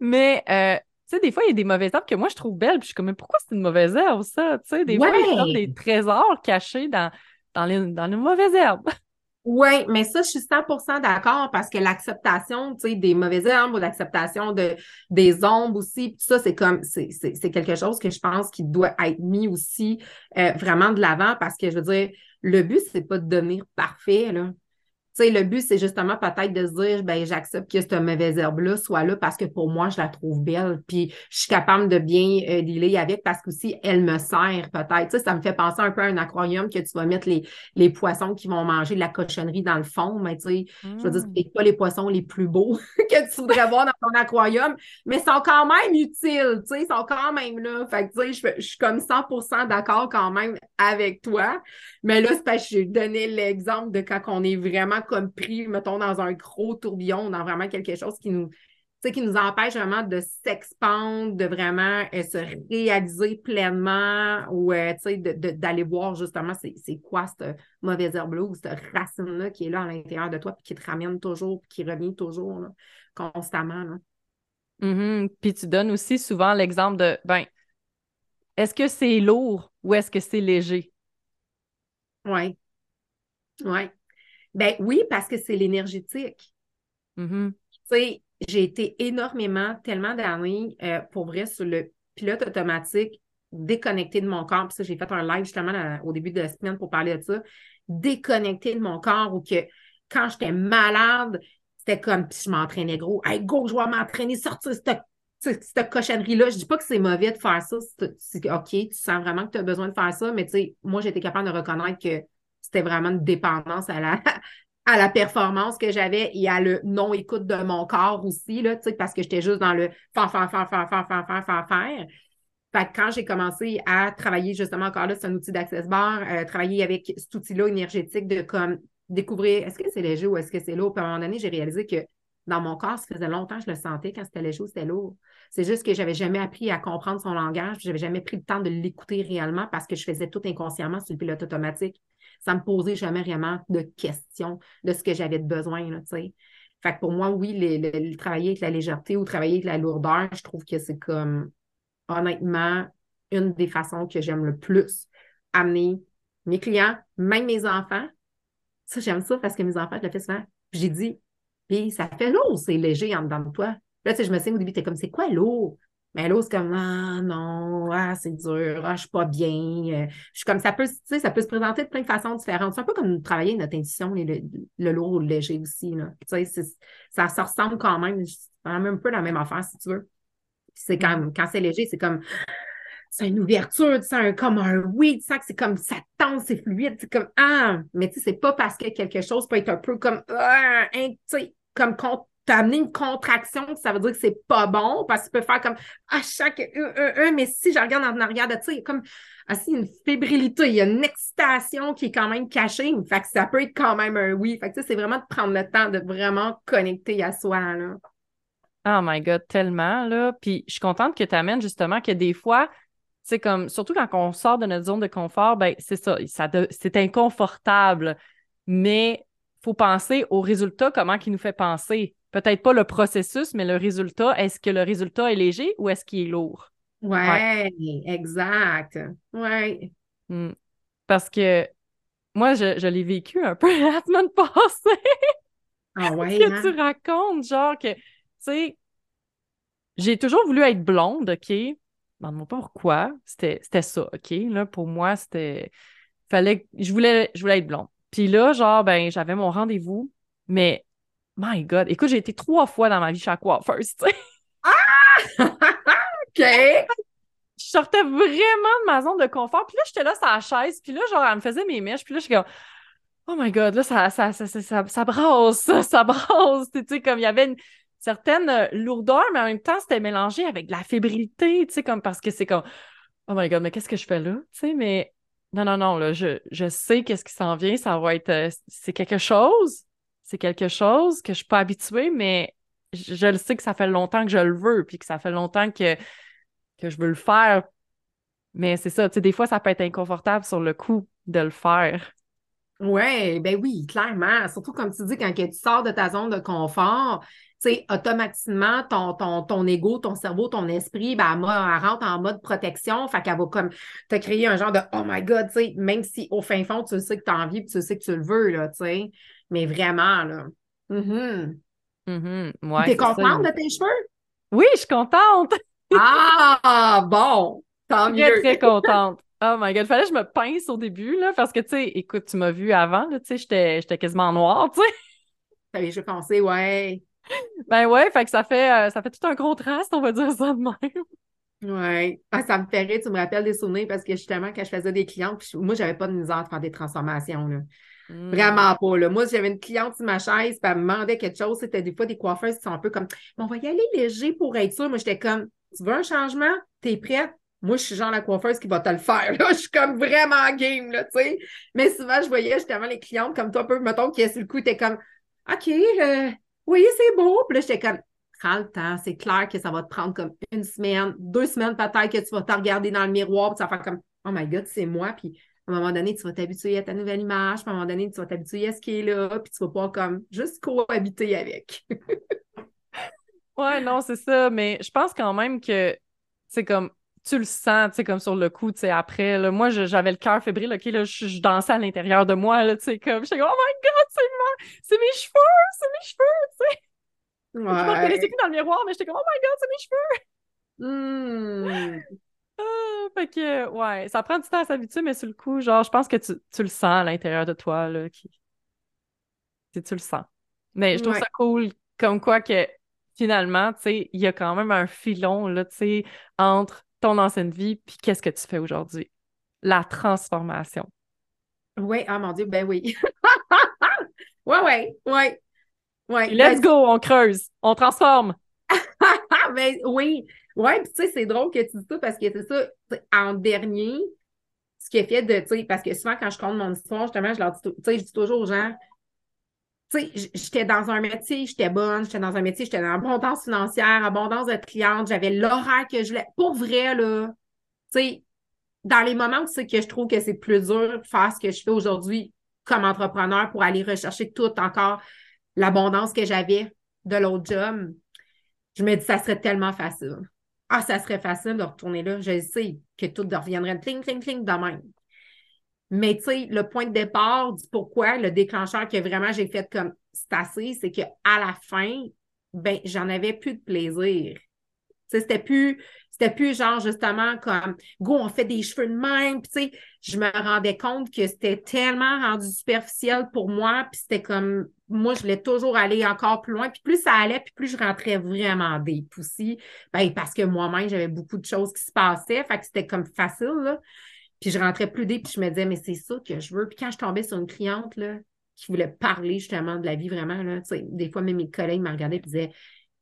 [SPEAKER 1] Mais, euh, tu sais, des fois, il y a des mauvaises herbes que moi, je trouve belles. Puis je suis comme, mais pourquoi c'est une mauvaise herbe, ça? Tu sais, des fois, il y a des trésors cachés dans, dans, les, dans les mauvaises herbes.
[SPEAKER 2] Oui, mais ça, je suis 100% d'accord parce que l'acceptation, tu sais, des mauvaises herbes ou l'acceptation de, des ombres aussi, ça, c'est comme, c'est quelque chose que je pense qui doit être mis aussi euh, vraiment de l'avant parce que, je veux dire, le but, c'est pas de devenir parfait, là. Tu sais, le but, c'est justement peut-être de se dire, ben, j'accepte que cette mauvaise herbe-là soit là parce que pour moi, je la trouve belle. Puis, je suis capable de bien euh, dealer avec parce qu'aussi, elle me sert peut-être. Tu sais, ça me fait penser un peu à un aquarium que tu vas mettre les, les poissons qui vont manger de la cochonnerie dans le fond. Mais tu sais, je veux dire, mm. c'est pas les poissons les plus beaux que tu voudrais voir dans ton aquarium, mais ils sont quand même utiles. Tu sais, ils sont quand même là. Fait que, tu sais, je, je suis comme 100% d'accord quand même avec toi. Mais là, c'est parce que je donnais l'exemple de quand on est vraiment comme pris, mettons, dans un gros tourbillon, dans vraiment quelque chose qui nous, qui nous empêche vraiment de s'expandre, de vraiment euh, se réaliser pleinement ou euh, d'aller voir justement c'est quoi cette mauvaise herbe-là ou cette racine-là qui est là à l'intérieur de toi puis qui te ramène toujours, puis qui revient toujours constamment.
[SPEAKER 1] Mm-hmm. Puis tu donnes aussi souvent l'exemple de ben, est-ce que c'est lourd ou est-ce que c'est léger?
[SPEAKER 2] Oui. Oui. Ben oui, parce que c'est l'énergétique.
[SPEAKER 1] Mm-hmm.
[SPEAKER 2] Tu sais, j'ai été énormément, tellement d'années, euh, pour vrai, sur le pilote automatique, déconnecté de mon corps. Puis ça, j'ai fait un live justement au début de la semaine pour parler de ça. Déconnecté de mon corps ou que quand j'étais malade, c'était comme, puis je m'entraînais gros. Hey, go, je vais m'entraîner, sortir cette, cette cochonnerie-là. Je dis pas que c'est mauvais de faire ça. OK, tu sens vraiment que tu as besoin de faire ça, mais tu sais, moi, j'étais capable de reconnaître que c'était vraiment une dépendance à la, à la performance que j'avais et à le non-écoute de mon corps aussi, là, parce que j'étais juste dans le faire, faire, faire, faire, faire, faire, faire, faire, faire. Quand j'ai commencé à travailler justement encore là, c'est un outil d'access bar, euh, travailler avec cet outil-là énergétique de comme découvrir est-ce que c'est léger ou est-ce que c'est lourd. Puis à un moment donné, j'ai réalisé que dans mon corps, ça faisait longtemps que je le sentais quand c'était léger ou c'était lourd. C'est juste que j'avais jamais appris à comprendre son langage, j'avais jamais pris le temps de l'écouter réellement parce que je faisais tout inconsciemment sur le pilote automatique. Ça me posait jamais vraiment de questions de ce que j'avais de besoin, sais. Fait que pour moi, oui, le, travailler avec la légèreté ou travailler avec la lourdeur, je trouve que c'est comme, honnêtement, une des façons que j'aime le plus amener mes clients, même mes enfants. Ça, j'aime ça parce que mes enfants, je le fais souvent. J'ai dit, puis ça fait lourd, c'est léger en dedans de toi. Là, tu sais, je me souviens au début, t'es comme, c'est quoi l'eau? Mais l'eau, c'est comme, ah non, ah, c'est dur, ah, je suis pas bien. Euh, je suis comme, ça peut, tu sais, ça peut se présenter de plein de façons différentes. C'est un peu comme travailler notre intuition, le, le, lourd ou le léger aussi. Là. Tu sais, ça, ça ressemble quand même, un peu la même affaire, si tu veux. C'est quand, quand c'est léger, c'est comme, c'est une ouverture, tu sais, comme un oui, tu sens que c'est comme ça tend, c'est fluide, c'est comme ah, mais tu sais, c'est pas parce que quelque chose peut être un peu comme ah, tu sais, comme t'as amené une contraction, ça veut dire que c'est pas bon, parce que tu peux faire comme à chaque un, mais si je regarde en arrière de ça, il y a comme assez une fébrilité, il y a une excitation qui est quand même cachée, fait que ça peut être quand même un oui. Fait que c'est vraiment de prendre le temps de vraiment connecter à soi, là.
[SPEAKER 1] Oh my God, tellement, là. Puis je suis contente que tu amènes justement que des fois, c'est comme, surtout quand on sort de notre zone de confort, ben c'est ça, ça c'est inconfortable, mais faut penser au résultat, comment il nous fait penser. Peut-être pas le processus, mais le résultat. Est-ce que le résultat est léger ou est-ce qu'il est lourd?
[SPEAKER 2] Ouais, exact. Ouais.
[SPEAKER 1] Hmm. Parce que moi, je, l'ai vécu un peu la semaine passée.
[SPEAKER 2] Ah ouais.
[SPEAKER 1] que hein? tu racontes, genre que, tu sais, j'ai toujours voulu être blonde, OK? demande-moi pas pourquoi. C'était ça, OK? Là, pour moi, c'était. Fallait. Je voulais, je voulais être blonde. Puis là, genre, ben, j'avais mon rendez-vous, mais my God, écoute, j'ai été trois fois dans ma vie chez la coiffeuse, tu sais.
[SPEAKER 2] Ah! OK! Je
[SPEAKER 1] sortais vraiment de ma zone de confort. Puis là, j'étais là sur la chaise. Puis là, genre, elle me faisait mes mèches. Puis là, je suis comme, oh my God, là, ça, ça, ça, ça, ça brasse, ça, ça brasse. Tu sais, comme il y avait une certaine euh, lourdeur, mais en même temps, c'était mélangé avec de la fébrilité, tu sais, comme parce que c'est comme, oh my god, mais qu'est-ce que je fais là? Tu sais, mais non, non, non, là, je, je sais qu'est-ce qui s'en vient, ça va être, euh, c'est quelque chose, c'est quelque chose que je suis pas habituée, mais je, le sais que ça fait longtemps que je le veux, puis que ça fait longtemps que, que je veux le faire. Mais c'est ça, tu sais, des fois, ça peut être inconfortable sur le coup de le faire.
[SPEAKER 2] Ouais, ben oui, clairement. Surtout comme tu dis, quand tu sors de ta zone de confort, sais, automatiquement, ton, ton, ton ego, ton cerveau, ton esprit, ben, elle, rentre en mode protection. Fait qu'elle va comme te créer un genre de Oh my God, tu sais, même si au fin fond, tu sais que tu as envie et tu sais que tu le veux, là, tu sais. Mais vraiment, là.
[SPEAKER 1] Mm -hmm.
[SPEAKER 2] T'es contente de tes cheveux?
[SPEAKER 1] Oui, je suis contente.
[SPEAKER 2] ah, bon. Tant mieux.
[SPEAKER 1] Très, très contente. Oh my God, fallait que je me pince au début, là, parce que, tu sais, écoute, tu m'as vu avant, tu sais, j'étais quasiment noire, tu sais.
[SPEAKER 2] T'avais juste pensé, ouais.
[SPEAKER 1] Ben ouais, fait que ça fait, euh, ça fait tout un contraste, on va dire ça de même.
[SPEAKER 2] Oui. Ah, ça me ferait, tu me rappelles des souvenirs parce que justement, quand je faisais des clientes, moi, j'avais pas de misère à faire des transformations. Là. Hmm. Vraiment pas. Là. Moi, j'avais une cliente sur ma chaise, puis elle me demandait quelque chose. C'était des fois des coiffeuses qui sont un peu comme on va y aller léger pour être sûr. Moi, j'étais comme Tu veux un changement? T'es prête? Moi, je suis genre la coiffeuse qui va te le faire. Là. Je suis comme vraiment game, tu sais. Mais souvent, je voyais justement les clientes comme toi, un peu, mettons, qui, sur le coup, étaient comme OK, oui, c'est beau. Puis là, j'étais comme, prends le temps. C'est clair que ça va te prendre comme une semaine, deux semaines peut-être que tu vas te regarder dans le miroir, puis tu vas faire comme, oh my God, c'est moi. Puis à un moment donné, tu vas t'habituer à ta nouvelle image, puis à un moment donné, tu vas t'habituer à ce qui est là, puis tu vas pouvoir comme juste cohabiter avec.
[SPEAKER 1] ouais, non, c'est ça. Mais je pense quand même que c'est comme tu le sens, tu sais, comme sur le coup, tu sais, après, là, moi, j'avais le cœur fébrile, OK, là, je, dansais à l'intérieur de moi, là, tu sais, comme, j'étais comme, oh my God, c'est c'est mes cheveux, c'est mes cheveux, tu sais. Ouais. Je me reconnaissais plus dans le miroir, mais j'étais comme, oh my God, c'est mes cheveux.
[SPEAKER 2] Hmm.
[SPEAKER 1] Ah, fait que, ouais, ça prend du temps à s'habituer, mais sur le coup, genre, je pense que tu, tu le sens à l'intérieur de toi, là, qui... Tu, tu le sens. Mais je trouve ça cool, comme quoi que, finalement, tu sais, il y a quand même un filon, là, tu sais, entre ton ancienne vie, puis qu'est-ce que tu fais aujourd'hui? La transformation.
[SPEAKER 2] Oui, ah mon Dieu, ben oui. ouais, ouais, ouais. ouais.
[SPEAKER 1] Let's go, on creuse, on transforme.
[SPEAKER 2] ben oui. Ouais, puis tu sais, c'est drôle que tu dis ça parce que c'est ça, en dernier, ce qui est fait de, tu sais, parce que souvent quand je compte mon histoire, justement, je leur dis, tu sais, je dis toujours aux gens, j'étais dans un métier, j'étais bonne, j'étais dans un métier, j'étais dans abondance financière, abondance de clientes, j'avais l'horaire que je voulais. Pour vrai, là, tu sais, dans les moments où c'est que je trouve que c'est plus dur de faire ce que je fais aujourd'hui comme entrepreneur pour aller rechercher tout encore l'abondance que j'avais de l'autre job, je me dis, ça serait tellement facile. Ah, ça serait facile de retourner là. Je sais que tout reviendrait cling, cling, cling de même. Mais tu sais, le point de départ du pourquoi, le déclencheur que vraiment j'ai fait comme c'est assez, c'est qu'à la fin, ben, j'en avais plus de plaisir. C'était plus, c'était plus genre justement comme go, on fait des cheveux de même. Tu sais, je me rendais compte que c'était tellement rendu superficiel pour moi. Puis c'était comme moi, je voulais toujours aller encore plus loin. Puis plus ça allait, puis plus je rentrais vraiment des aussi. Ben, parce que moi-même, j'avais beaucoup de choses qui se passaient. Fait que c'était comme facile, là. Puis je rentrais plus des, puis je me disais, mais c'est ça que je veux. Puis quand je tombais sur une cliente, là, qui voulait parler justement de la vie vraiment, là, des fois, même mes collègues me regardaient et disaient,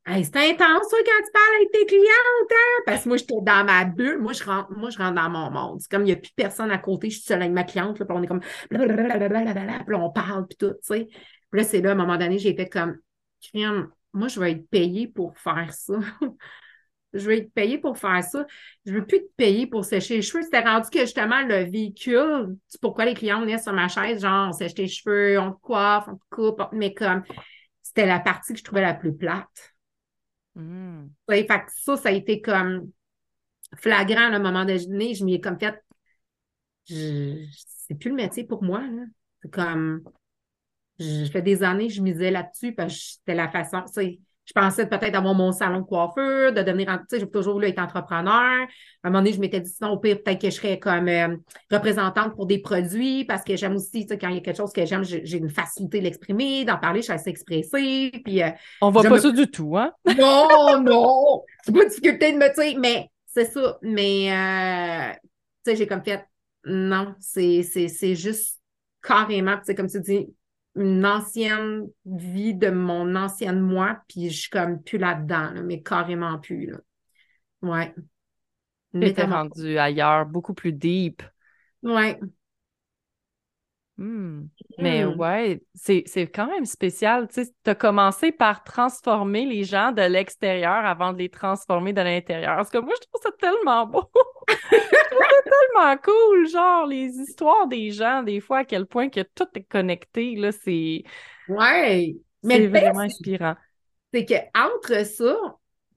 [SPEAKER 2] Hey, c'est intense, quand tu parles avec tes clientes, hein? Parce que moi, j'étais dans ma bulle. Moi, je rentre, moi, je rentre dans mon monde. C'est comme il n'y a plus personne à côté, je suis seule avec ma cliente, là, puis on est comme blablabla, puis on parle, puis tout, tu sais. Là, c'est là, à un moment donné, j'ai fait comme, moi, je vais être payée pour faire ça. je vais être payée pour faire ça. Je ne veux plus te payer pour sécher les cheveux. C'était rendu que justement le véhicule, c'est pourquoi les clients venaient sur ma chaise, genre on sèche tes cheveux, on te coiffe, on te coupe, mais comme c'était la partie que je trouvais la plus plate. Mm. fait que ça, ça a été comme flagrant un moment déjeuner. Je m'y ai comme fait. C'est plus le métier pour moi. C'est comme. Je fais des années je misais là-dessus parce que c'était la façon je pensais peut-être avoir mon salon de coiffure, de devenir, tu sais, j'ai toujours voulu être entrepreneur. À un moment donné, je m'étais dit, sinon, au pire, peut-être que je serais comme euh, représentante pour des produits parce que j'aime aussi, tu sais, quand il y a quelque chose que j'aime, j'ai une facilité de l'exprimer, d'en parler, je suis assez expressée. Puis, euh,
[SPEAKER 1] On voit pas ça du tout, hein?
[SPEAKER 2] Non, non! C'est pas une difficulté de me dire, mais c'est ça. Mais, euh, tu sais, j'ai comme fait, non, c'est juste carrément, tu sais, comme tu dis, une ancienne vie de mon ancienne moi, puis je suis comme plus là-dedans, mais carrément plus. Là. Ouais.
[SPEAKER 1] T'étais rendu ailleurs, beaucoup plus deep.
[SPEAKER 2] Ouais.
[SPEAKER 1] Hmm. Mais hmm. ouais, c'est quand même spécial. Tu as commencé par transformer les gens de l'extérieur avant de les transformer de l'intérieur. Parce que moi, je trouve ça tellement beau. je trouve ça tellement cool. Genre, les histoires des gens, des fois, à quel point que tout est connecté, là, c'est.
[SPEAKER 2] Ouais.
[SPEAKER 1] C'est vraiment inspirant.
[SPEAKER 2] C'est que entre ça,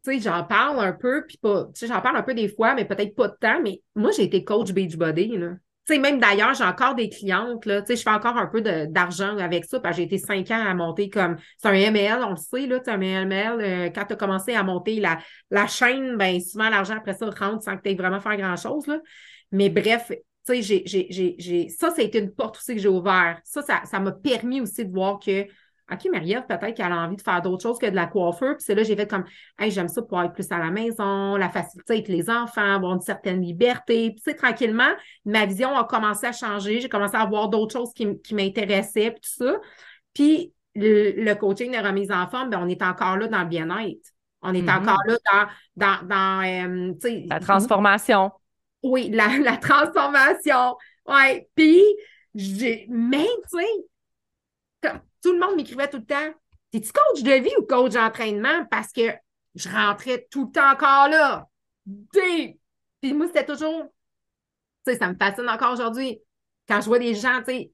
[SPEAKER 2] tu sais, j'en parle un peu, puis pas. Tu sais, j'en parle un peu des fois, mais peut-être pas de temps, mais moi, j'ai été coach Beachbody, là sais, même d'ailleurs, j'ai encore des clientes, là, tu sais, je fais encore un peu d'argent avec ça, parce que j'ai été cinq ans à monter comme, c'est un ML, on le sait, là, un ML, euh, quand tu as commencé à monter la, la chaîne, ben souvent, l'argent après ça rentre sans que tu aies vraiment faire grand-chose, là. Mais bref, tu sais, j'ai, ça, ça a une porte aussi que j'ai ouverte. Ça, ça m'a permis aussi de voir que OK, Marie-Ève, peut-être qu'elle a envie de faire d'autres choses que de la coiffeur. Puis c'est là, j'ai fait comme, hey, j'aime ça pour être plus à la maison, la facilité avec les enfants, avoir une certaine liberté. Puis, tu sais, tranquillement, ma vision a commencé à changer. J'ai commencé à voir d'autres choses qui, m'intéressaient, puis tout ça. Puis, le, coaching de remise en forme, bien, on est encore là dans le bien-être. On est mm-hmm. encore là dans, dans, dans euh,
[SPEAKER 1] la transformation.
[SPEAKER 2] Oui, la, la transformation. Oui. Puis, j'ai, même, tu sais, tout le monde m'écrivait tout le temps T'es-tu coach de vie ou coach d'entraînement? Parce que je rentrais tout le temps encore là. Puis moi, c'était toujours. Tu sais, ça me fascine encore aujourd'hui. Quand je vois des gens, tu sais,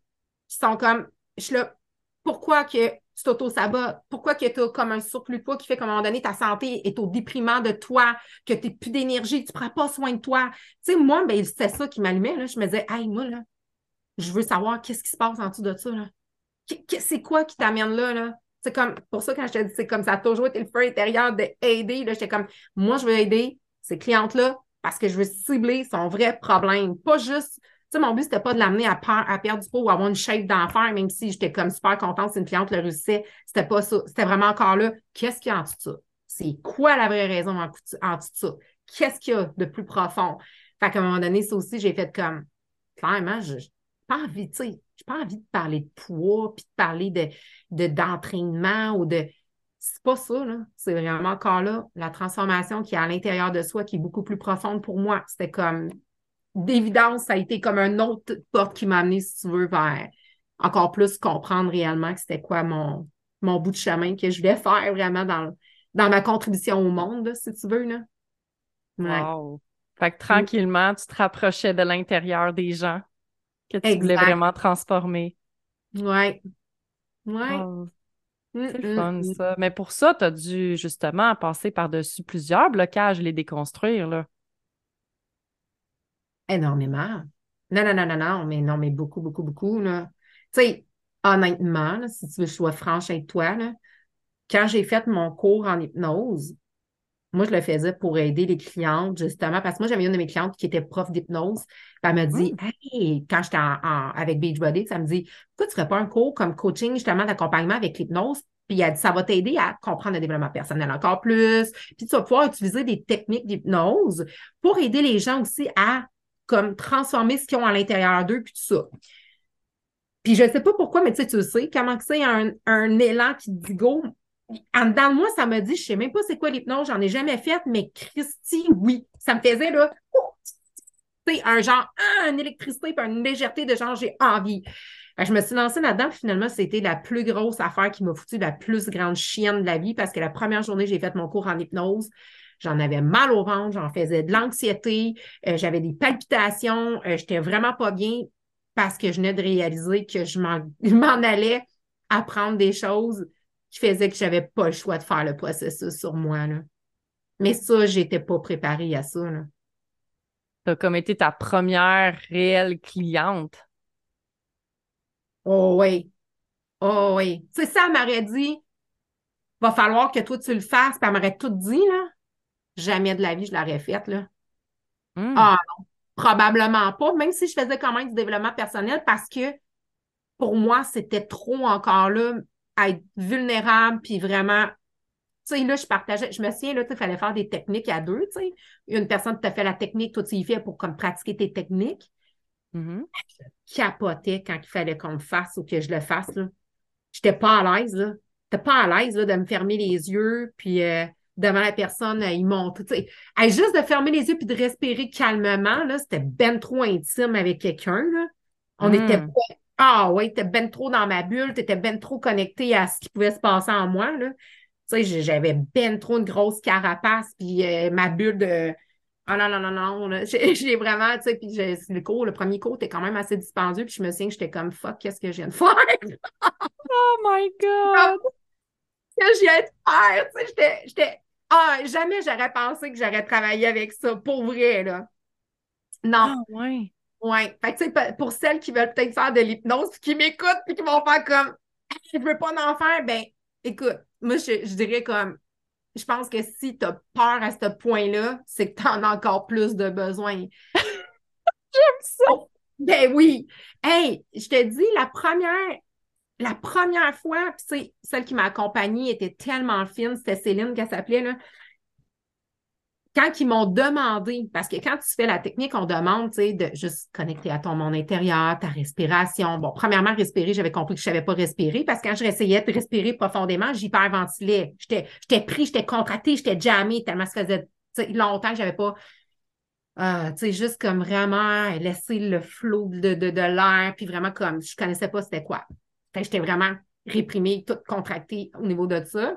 [SPEAKER 2] qui sont comme. Je suis là, pourquoi que tu t'auto-sabotes? Pourquoi que tu as comme un surplus de poids qui fait qu'à un moment donné, ta santé est au déprimant de toi, que tu n'as plus d'énergie, tu ne prends pas soin de toi? Tu sais, moi, ben, c'était ça qui m'allumait. Je me disais, hey, moi, là, je veux savoir qu'est-ce qui se passe en dessous de ça. Là c'est quoi qui t'amène là, là? C'est comme, pour ça, quand je te dis, c'est comme ça a toujours été le feu intérieur d'aider, là, j'étais comme, moi, je veux aider ces clientes-là parce que je veux cibler son vrai problème. Pas juste, tu sais, mon but, c'était pas de l'amener à, à, perdre du poids ou avoir une shape d'enfer, même si j'étais comme super contente si une cliente le réussissait. C'était pas ça. C'était vraiment encore là, qu'est-ce qu'il y a en dessous de ça? C'est quoi la vraie raison en, en dessous de ça? Qu'est-ce qu'il y a de plus profond? Fait qu'à un moment donné, ça aussi, j'ai fait comme, clairement, je, pas envie, pas envie de parler de poids, puis de parler de, d'entraînement ou de. c'est pas ça, là. C'est vraiment encore là la transformation qui est à l'intérieur de soi qui est beaucoup plus profonde pour moi. C'était comme d'évidence, ça a été comme un autre porte qui m'a amené, si tu veux, vers encore plus comprendre réellement que c'était quoi mon, mon bout de chemin que je voulais faire vraiment dans, dans ma contribution au monde, si tu veux. Là.
[SPEAKER 1] Wow. Fait que tranquillement, tu te rapprochais de l'intérieur des gens que tu voulais vraiment transformer.
[SPEAKER 2] Ouais. Ouais.
[SPEAKER 1] C'est le fun, ça. Mais pour ça, tu as dû justement passer par-dessus plusieurs blocages, les déconstruire, là.
[SPEAKER 2] Énormément. Non, non, non, non, non, mais non, mais beaucoup, beaucoup, beaucoup, là. Tu sais, honnêtement, si tu veux que je sois franche avec toi, là, quand j'ai fait mon cours en hypnose, moi, je le faisais pour aider les clientes, justement, parce que moi, j'avais une de mes clientes qui était prof d'hypnose. Elle me dit, mmh. hey, quand j'étais avec Beachbody, ça me dit, pourquoi tu ne ferais pas un cours comme coaching, justement, d'accompagnement avec l'hypnose? Puis elle dit, ça va t'aider à comprendre le développement personnel encore plus. Puis tu vas pouvoir utiliser des techniques d'hypnose pour aider les gens aussi à comme transformer ce qu'ils ont à l'intérieur d'eux, puis tout ça. Puis je ne sais pas pourquoi, mais tu sais, tu sais, comment que c'est un, un élan qui te dit go, en dedans de moi, ça me dit, je ne sais même pas c'est quoi l'hypnose, j'en ai jamais fait, mais Christy, oui. Ça me faisait là, sais, un genre, ah, une électricité, puis une légèreté de genre, j'ai envie. je me suis lancée là-dedans, finalement, c'était la plus grosse affaire qui m'a foutu la plus grande chienne de la vie parce que la première journée, j'ai fait mon cours en hypnose. J'en avais mal au ventre, j'en faisais de l'anxiété, euh, j'avais des palpitations, euh, j'étais vraiment pas bien parce que je venais de réaliser que je m'en allais apprendre des choses qui faisait que je n'avais pas le choix de faire le processus sur moi. Là. Mais ça, je n'étais pas préparée à ça.
[SPEAKER 1] Tu as comme été ta première réelle cliente.
[SPEAKER 2] Oh oui. Oh oui. Tu sais, ça, elle m'aurait dit va falloir que toi, tu le fasses. Puis elle m'aurait tout dit, là. Jamais de la vie, je l'aurais faite, là. Hmm. Ah non, probablement pas, même si je faisais quand même du développement personnel parce que pour moi, c'était trop encore là être vulnérable, puis vraiment, tu sais, là, je partageais, je me souviens, là, il fallait faire des techniques à deux, tu sais. Une personne t'a fait la technique, toi, tu y fais pour comme pratiquer tes techniques.
[SPEAKER 1] Mm-hmm.
[SPEAKER 2] Je capotais quand il fallait qu'on le fasse ou que je le fasse, là. J'étais pas à l'aise, là. J'étais pas à l'aise, de me fermer les yeux, puis euh, devant la personne, il monte, tu sais. Juste de fermer les yeux puis de respirer calmement, là, c'était ben trop intime avec quelqu'un, là. On mm. était pas ah ouais, t'es ben trop dans ma bulle, t'étais ben trop connecté à ce qui pouvait se passer en moi. Là. Tu sais, j'avais ben trop une grosse carapace, puis euh, ma bulle de. Ah non, non, non, non. J'ai vraiment, tu sais, puis le cours, le premier cours était quand même assez dispendieux, puis je me souviens que j'étais comme fuck, qu'est-ce que je viens de faire?
[SPEAKER 1] oh my God!
[SPEAKER 2] Qu'est-ce que je viens de faire? Tu sais, j'étais. Ah, jamais j'aurais pensé que j'aurais travaillé avec ça, pour vrai, là. Non.
[SPEAKER 1] Ah, ouais.
[SPEAKER 2] Oui. Fait que, pour celles qui veulent peut-être faire de l'hypnose, qui m'écoutent, puis qui vont faire comme je veux pas en faire, ben écoute, moi, je, dirais comme je pense que si tu as peur à ce point-là, c'est que tu en as encore plus de besoin.
[SPEAKER 1] J'aime ça. Oh,
[SPEAKER 2] ben oui. Hey, je te dis, la première, la première fois, puis celle qui m'a accompagnée était tellement fine, c'était Céline qu'elle s'appelait, là quand ils m'ont demandé, parce que quand tu fais la technique, on demande, tu sais, de juste connecter à ton monde intérieur, ta respiration. Bon, premièrement, respirer, j'avais compris que je ne savais pas respirer parce que quand je essayais de respirer profondément, j'hyperventilais. J'étais, j'étais pris, j'étais contracté, j'étais jamais tellement ça faisait longtemps que j'avais pas, euh, tu sais, juste comme vraiment laisser le flot de, de, de l'air, puis vraiment comme, je connaissais pas c'était quoi. Fait j'étais vraiment réprimée, toute contractée au niveau de ça.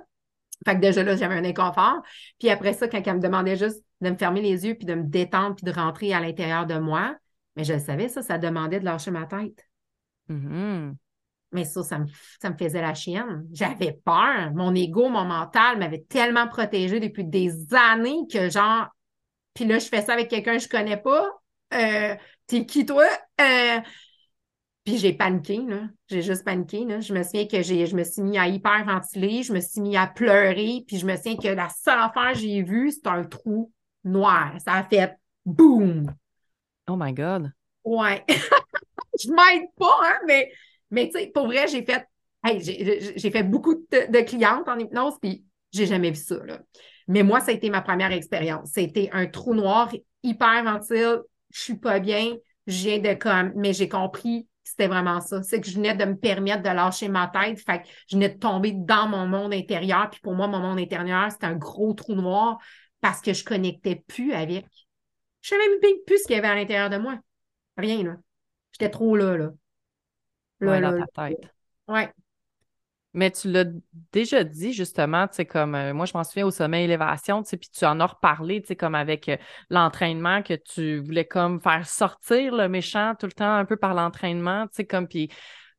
[SPEAKER 2] Fait que déjà là, j'avais un inconfort. Puis après ça, quand elle me demandait juste de me fermer les yeux, puis de me détendre, puis de rentrer à l'intérieur de moi, mais je le savais, ça, ça demandait de lâcher ma tête.
[SPEAKER 1] Mm-hmm.
[SPEAKER 2] Mais ça, ça me, ça me faisait la chienne. J'avais peur. Mon ego, mon mental m'avait tellement protégée depuis des années que genre, puis là, je fais ça avec quelqu'un que je connais pas. Euh, T'es qui, toi? Euh, puis j'ai paniqué, là. J'ai juste paniqué, là. Je me souviens que j'ai, je me suis mis à hyperventiler, je me suis mis à pleurer, puis je me souviens que la seule affaire que j'ai vue, c'est un trou noir. Ça a fait boum!
[SPEAKER 1] Oh my God!
[SPEAKER 2] Ouais. je m'aide pas, hein, mais, mais tu sais, pour vrai, j'ai fait, hey, j'ai, fait beaucoup de, clientes en hypnose, puis j'ai jamais vu ça, là. Mais moi, ça a été ma première expérience. C'était un trou noir, hyperventile, je suis pas bien, j'ai de comme, mais j'ai compris C'était vraiment ça. C'est que je venais de me permettre de lâcher ma tête. Fait que je venais de tomber dans mon monde intérieur. Puis pour moi, mon monde intérieur, c'était un gros trou noir parce que je connectais plus avec. Je savais même plus ce qu'il y avait à l'intérieur de moi. Rien, là. J'étais trop là, là.
[SPEAKER 1] Là, dans ta tête.
[SPEAKER 2] Ouais.
[SPEAKER 1] Mais tu l'as déjà dit, justement, tu sais, comme euh, moi, je m'en souviens au sommet élévation, tu sais, puis tu en as reparlé, tu sais, comme avec euh, l'entraînement, que tu voulais comme faire sortir le méchant tout le temps un peu par l'entraînement, tu sais, comme, puis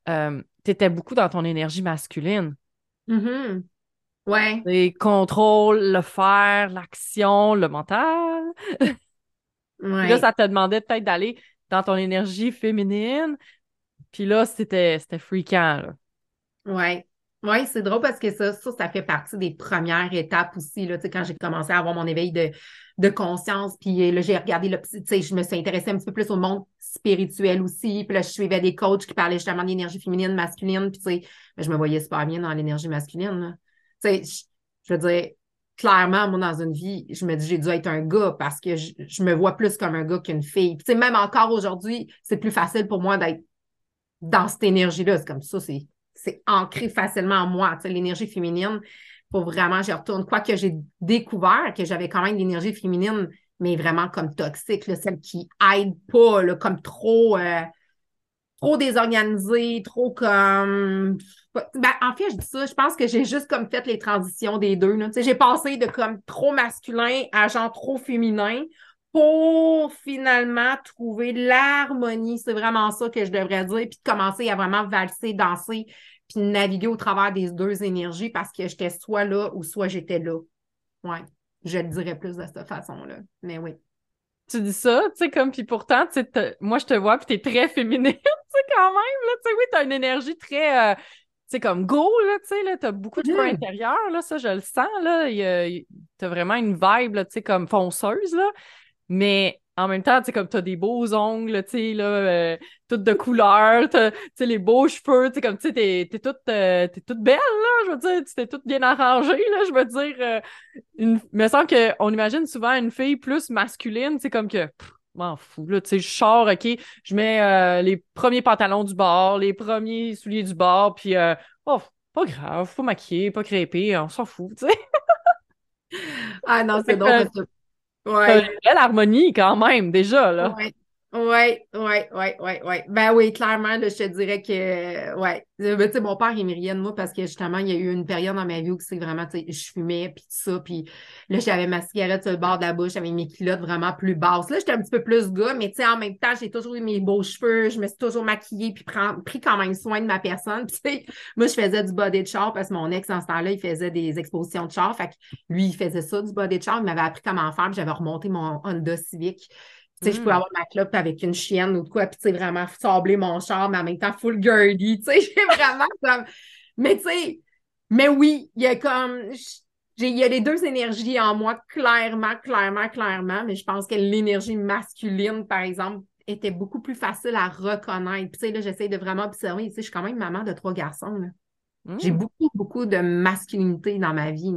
[SPEAKER 1] euh, tu étais beaucoup dans ton énergie masculine.
[SPEAKER 2] Mm-hmm. Ouais.
[SPEAKER 1] Les contrôle, le faire, l'action, le mental.
[SPEAKER 2] ouais.
[SPEAKER 1] là, ça te demandait peut-être d'aller dans ton énergie féminine. Puis là, c'était fréquent, là.
[SPEAKER 2] Ouais. Oui, c'est drôle parce que ça, ça, ça fait partie des premières étapes aussi, là, quand j'ai commencé à avoir mon éveil de, conscience, puis là, j'ai regardé, le, je me suis intéressée un petit peu plus au monde spirituel aussi, puis là, je suivais des coachs qui parlaient justement d'énergie féminine, masculine, puis ben, je me voyais super bien dans l'énergie masculine, Tu sais, je, veux dire, clairement, moi, dans une vie, je me dis, j'ai dû être un gars parce que je, je me vois plus comme un gars qu'une fille. Puis, tu sais, même encore aujourd'hui, c'est plus facile pour moi d'être dans cette énergie-là. C'est comme ça, c'est c'est ancré facilement en moi. L'énergie féminine, pour vraiment, j'y retourne. Quoi que j'ai découvert que j'avais quand même l'énergie féminine, mais vraiment comme toxique, celle qui aide pas, comme trop, euh, trop désorganisée, trop comme. Ben, en fait, je dis ça, je pense que j'ai juste comme fait les transitions des deux. J'ai passé de comme trop masculin à genre trop féminin pour finalement trouver l'harmonie. C'est vraiment ça que je devrais dire, puis de commencer à vraiment valser, danser, puis naviguer au travers des deux énergies parce que j'étais soit là ou soit j'étais là. Ouais, je le dirais plus de cette façon-là. Mais oui.
[SPEAKER 1] Tu dis ça, tu sais, comme, puis pourtant, tu sais, moi, je te vois, puis t'es très féminine, tu sais, quand même, là, tu sais, oui, t'as une énergie très, euh, tu sais, comme go, là, tu sais, là, t'as beaucoup de points mm-hmm. intérieur, là, ça, je le sens, là, t'as vraiment une vibe, là, tu sais, comme fonceuse, là, mais en même temps, tu sais, comme t'as des beaux ongles, tu sais, là, euh, toutes de couleur, tu sais, les beaux cheveux, tu sais, comme, tu sais, t'es, t'es toute, euh, t'es toute belle, là, je veux dire, tu t'es toute bien arrangée, là, je veux dire, euh, une... il me semble qu'on imagine souvent une fille plus masculine, sais, comme que, m'en fous, là, tu sais, je sors, OK, je mets les premiers pantalons du bord, les premiers souliers du bord, puis, oh, pas grave, faut maquiller, pas crêper, on s'en fout, tu sais.
[SPEAKER 2] ah non, c'est drôle parce
[SPEAKER 1] Ouais. Une belle harmonie quand même, déjà, là.
[SPEAKER 2] Ouais. Oui, oui, oui, oui, oui. Ben oui, clairement, je te dirais que, ouais. Euh, ben, tu sais, mon père, il me riait de moi parce que justement, il y a eu une période dans ma vie où c'est vraiment, tu sais, je fumais, puis tout ça, puis là, j'avais ma cigarette sur le bord de la bouche, avec mes culottes vraiment plus basses. Là, j'étais un petit peu plus gars, mais tu sais, en même temps, j'ai toujours eu mes beaux cheveux, je me suis toujours maquillée, puis pris quand même soin de ma personne. Tu sais, moi, je faisais du body de char parce que mon ex, en ce temps-là, il faisait des expositions de char. Fait que lui, il faisait ça, du body de char. Il m'avait appris comment faire, puis j'avais remonté mon Honda Civic. Tu sais, je pouvais mm. avoir ma clope avec une chienne ou de quoi, puis tu sais, vraiment sabler mon char, mais en même temps full girly. Tu sais, j'ai vraiment comme. Mais tu sais, mais oui, il y a comme. Il y a les deux énergies en moi, clairement, clairement, clairement, mais je pense que l'énergie masculine, par exemple, était beaucoup plus facile à reconnaître. Puis, tu sais, là, j'essaie de vraiment observer. Tu sais, je suis quand même maman de trois garçons. J'ai mm. beaucoup, beaucoup de masculinité dans ma vie.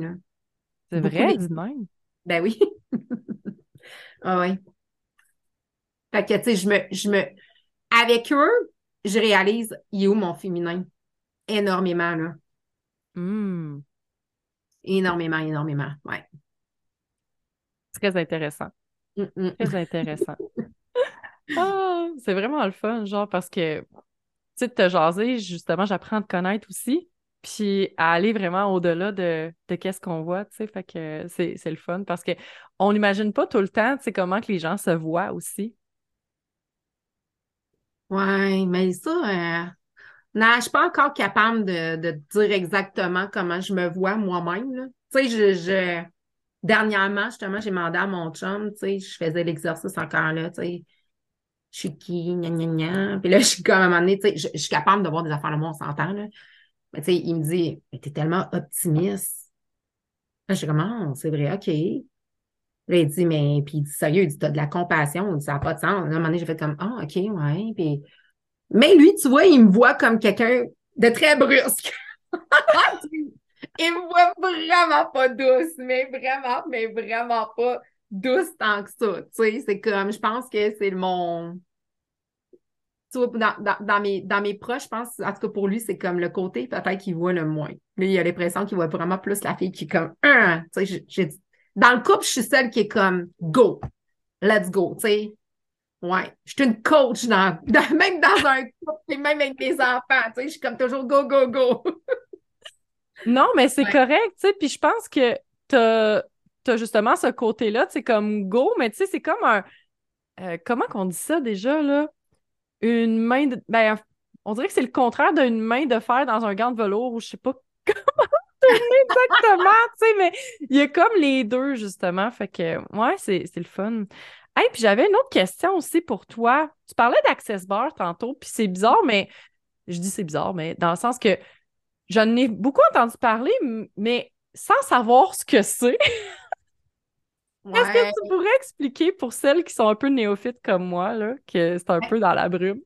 [SPEAKER 1] C'est vrai, dis même.
[SPEAKER 2] Ben oui. ah oui. Fait que, tu sais, je me, je me. Avec eux, je réalise, il est où mon féminin? Énormément, là.
[SPEAKER 1] Hmm.
[SPEAKER 2] Énormément, énormément, ouais.
[SPEAKER 1] Très intéressant. Très intéressant. ah, c'est vraiment le fun, genre, parce que, tu sais, de te jaser, justement, j'apprends à te connaître aussi, puis à aller vraiment au-delà de, de qu'est-ce qu'on voit, tu sais, fait que c'est le fun, parce que on n'imagine pas tout le temps, tu sais, comment que les gens se voient aussi.
[SPEAKER 2] Oui, mais ça, euh, non, je suis pas encore capable de, de dire exactement comment je me vois moi-même. Tu sais, je, je, dernièrement, justement, j'ai demandé à mon chum, tu sais, je faisais l'exercice encore là, tu sais, je suis qui, gna gna gna. Puis là, je suis comme à un moment donné, tu sais, je, suis capable de voir des affaires de moi, on s'entend, là. Mais tu sais, il me dit, mais t'es tellement optimiste. Là, je suis comme, ah, c'est vrai, OK. Là, il dit, mais, puis il dit, sérieux, il dit, t'as de la compassion, dit, ça n'a pas de sens. à un moment donné, j'ai fait comme, ah, OK, ouais. Puis... Mais lui, tu vois, il me voit comme quelqu'un de très brusque. il me voit vraiment pas douce, mais vraiment, mais vraiment pas douce tant que ça. Tu sais, c'est comme, je pense que c'est mon. tu vois, dans, mes, dans mes proches, je pense, en tout cas pour lui, c'est comme le côté peut-être qu'il voit le moins. Lui, il a l'impression qu'il voit vraiment plus la fille qui est comme, un, tu sais, dans le couple, je suis celle qui est comme, go, let's go, tu sais. Ouais, je suis une coach dans, même dans un couple, et même avec mes enfants, tu sais, je suis comme toujours go, go, go.
[SPEAKER 1] non, mais c'est correct, tu sais, puis je pense que t'as as justement ce côté-là, tu sais, comme go, mais tu sais, c'est comme un. Euh, comment qu'on dit ça déjà, là? Une main de. Ben, on dirait que c'est le contraire d'une main de fer dans un gant de velours ou je sais pas comment exactement, tu sais, mais il y a comme les deux, justement. Fait que, ouais, c'est le fun. Hey, puis j'avais une autre question aussi pour toi. Tu parlais d'Access Bar tantôt, puis c'est bizarre, mais je dis c'est bizarre, mais dans le sens que j'en ai beaucoup entendu parler, mais sans savoir ce que c'est. Est-ce que tu pourrais expliquer pour celles qui sont un peu néophytes comme moi, là, que c'est un peu dans la brume?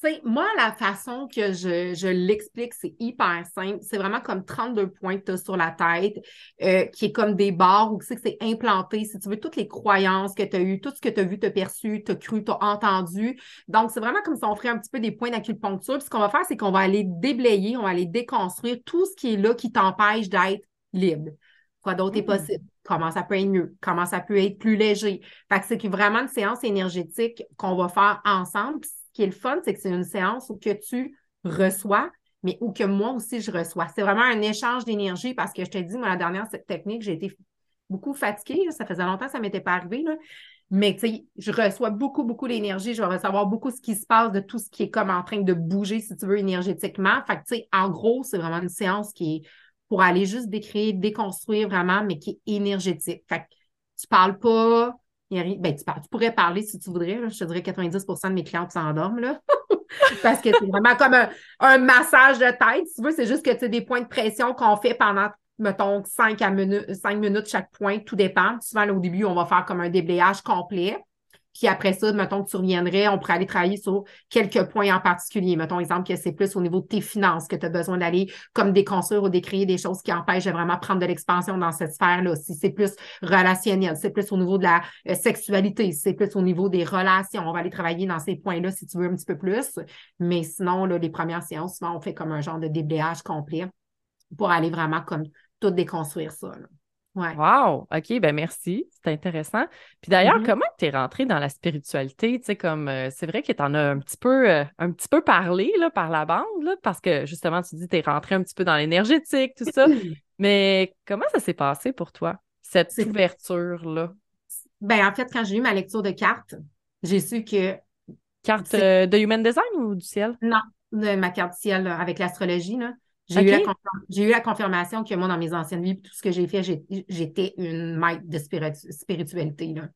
[SPEAKER 2] Sais, moi, la façon que je, l'explique, c'est hyper simple. C'est vraiment comme 32 points que tu as sur la tête, euh, qui est comme des barres où tu sais que c'est implanté, si tu veux, toutes les croyances que tu as eues, tout ce que tu as vu, tu as perçu, tu as cru, tu as entendu. Donc, c'est vraiment comme si on ferait un petit peu des points d'acupuncture. Puis ce qu'on va faire, c'est qu'on va aller déblayer, on va aller déconstruire tout ce qui est là qui t'empêche d'être libre. Quoi d'autre est mmh. possible? Comment ça peut être mieux? Comment ça peut être plus léger? Fait que c'est vraiment une séance énergétique qu'on va faire ensemble le fun, c'est que c'est une séance où que tu reçois, mais où que moi aussi je reçois. C'est vraiment un échange d'énergie parce que je te dis, moi, la dernière technique, j'ai été beaucoup fatiguée. Ça faisait longtemps que ça ne m'était pas arrivé. Mais tu sais, je reçois beaucoup, beaucoup d'énergie. Je vais recevoir beaucoup ce qui se passe, de tout ce qui est comme en train de bouger, si tu veux, énergétiquement. Fait que tu sais, en gros, c'est vraiment une séance qui est pour aller juste décrire, déconstruire vraiment, mais qui est énergétique. Fait que tu parles pas, ben, tu, pourrais parler si tu voudrais. Je te dirais 90% de mes clients s'endorment. Là. Parce que c'est vraiment comme un, massage de tête. Si tu veux, c'est juste que tu as des points de pression qu'on fait pendant, mettons, 5, à minutes, 5 minutes chaque point. Tout dépend. Souvent, au début, on va faire comme un déblayage complet. Puis après ça, mettons que tu reviendrais, on pourrait aller travailler sur quelques points en particulier. Mettons, exemple, que c'est plus au niveau de tes finances que tu as besoin d'aller comme déconstruire ou décrire des choses qui empêchent de vraiment prendre de l'expansion dans cette sphère-là. Si c'est plus relationnel, c'est plus au niveau de la euh, sexualité, c'est plus au niveau des relations. On va aller travailler dans ces points-là si tu veux un petit peu plus. Mais sinon, là, les premières séances, souvent, on fait comme un genre de déblayage complet pour aller vraiment comme tout déconstruire ça.
[SPEAKER 1] Wow! OK, ben merci. C'est intéressant. Puis d'ailleurs, mm-hmm. comment tu es rentrée dans la spiritualité? Tu sais, comme euh, c'est vrai que tu en as un petit peu euh, un petit peu parlé là, par la bande, là, parce que justement, tu dis que tu es rentrée un petit peu dans l'énergétique, tout ça. Mais comment ça s'est passé pour toi, cette ouverture-là?
[SPEAKER 2] Ben, en fait, quand j'ai eu ma lecture de cartes, j'ai su que.
[SPEAKER 1] Carte euh, de Human Design ou du ciel?
[SPEAKER 2] Non, de ma carte ciel avec l'astrologie, là. J'ai eu, la confirmation que moi, dans mes anciennes vies, tout ce que j'ai fait, j'étais une maître de spiritualité. Là.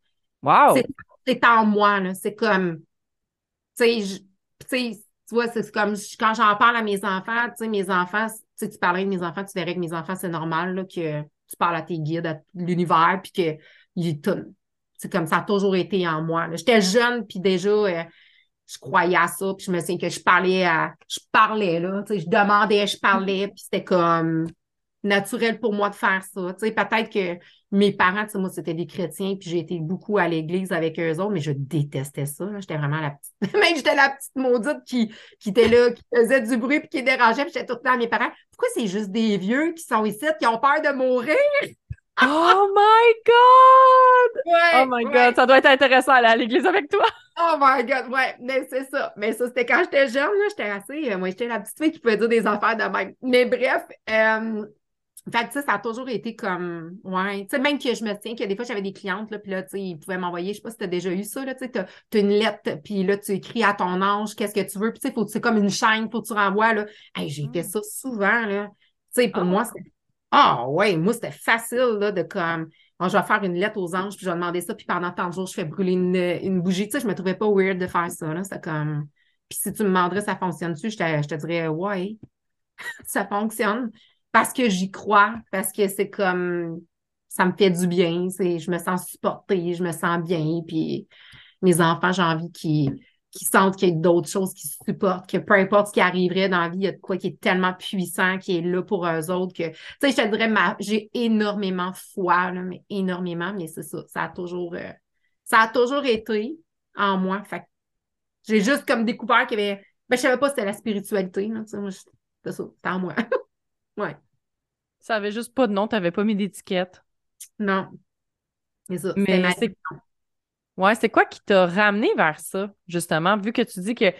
[SPEAKER 1] Wow!
[SPEAKER 2] C'est en moi, C'est comme, tu sais, tu vois, c'est comme quand j'en parle à mes enfants, tu sais, mes enfants, tu parlerais de mes enfants, tu verrais que mes enfants, c'est normal là, que tu parles à tes guides, à l'univers, puis que c'est comme ça a toujours été en moi. J'étais jeune, puis déjà, euh, je croyais à ça, puis je me souviens que je parlais à. Je parlais, là. Tu sais, je demandais, je parlais, puis c'était comme naturel pour moi de faire ça. Tu sais, peut-être que mes parents, tu sais, moi, c'était des chrétiens, puis j'ai été beaucoup à l'église avec eux autres, mais je détestais ça. J'étais vraiment la petite. Même j'étais la petite maudite qui, qui était là, qui faisait du bruit, puis qui dérangeait, puis j'étais tout le temps à mes parents. Pourquoi c'est juste des vieux qui sont ici, qui ont peur de mourir?
[SPEAKER 1] Oh my God! oh my God, ça doit être intéressant aller à l'église avec toi.
[SPEAKER 2] Oh my God, ouais, mais c'est ça. Mais ça, c'était quand j'étais jeune, là, j'étais assez. Euh, moi, j'étais la petite fille qui pouvait dire des affaires de même. Mais bref, euh, fait ça, ça a toujours été comme. Ouais. Tu sais, même que je me tiens que des fois, j'avais des clientes, là, puis là, tu sais, ils pouvaient m'envoyer, je sais pas si tu as déjà eu ça, là, tu sais, tu as, une lettre, puis là, tu écris à ton ange, qu'est-ce que tu veux, puis tu sais, c'est comme une chaîne, faut que tu renvoies, là. Hey, j'ai fait mm. ça souvent, là. Tu sais, pour ah. moi, c'était ah ouais, moi, c'était facile là, de comme je vais faire une lettre aux anges, puis je vais demander ça, puis pendant tant de jours, je fais brûler une, bougie. Tu sais, je me trouvais pas weird de faire ça. C'est comme. Puis si tu me demanderais ça fonctionne-tu, je je te dirais ouais, ça fonctionne. Parce que j'y crois, parce que c'est comme ça me fait du bien. Je me sens supportée, je me sens bien. Puis mes enfants, j'ai envie qu'ils qui sentent qu'il y a d'autres choses qui supportent, que peu importe ce qui arriverait dans la vie, il y a de quoi qui est tellement puissant, qui est là pour eux autres que, tu sais, je te dirais, j'ai énormément foi, là, mais énormément, mais c'est ça, ça a toujours, euh, ça a toujours été en moi. Fait J'ai juste comme découvert qu'il y avait. Ben, je savais pas si c'était la spiritualité. Là, moi, c'était ça, c'était en moi. ouais.
[SPEAKER 1] Ça avait juste pas de nom, t'avais pas mis d'étiquette.
[SPEAKER 2] Non. C'est ça.
[SPEAKER 1] Mais c'est. Ouais, c'est quoi qui t'a ramené vers ça, justement, vu que tu dis que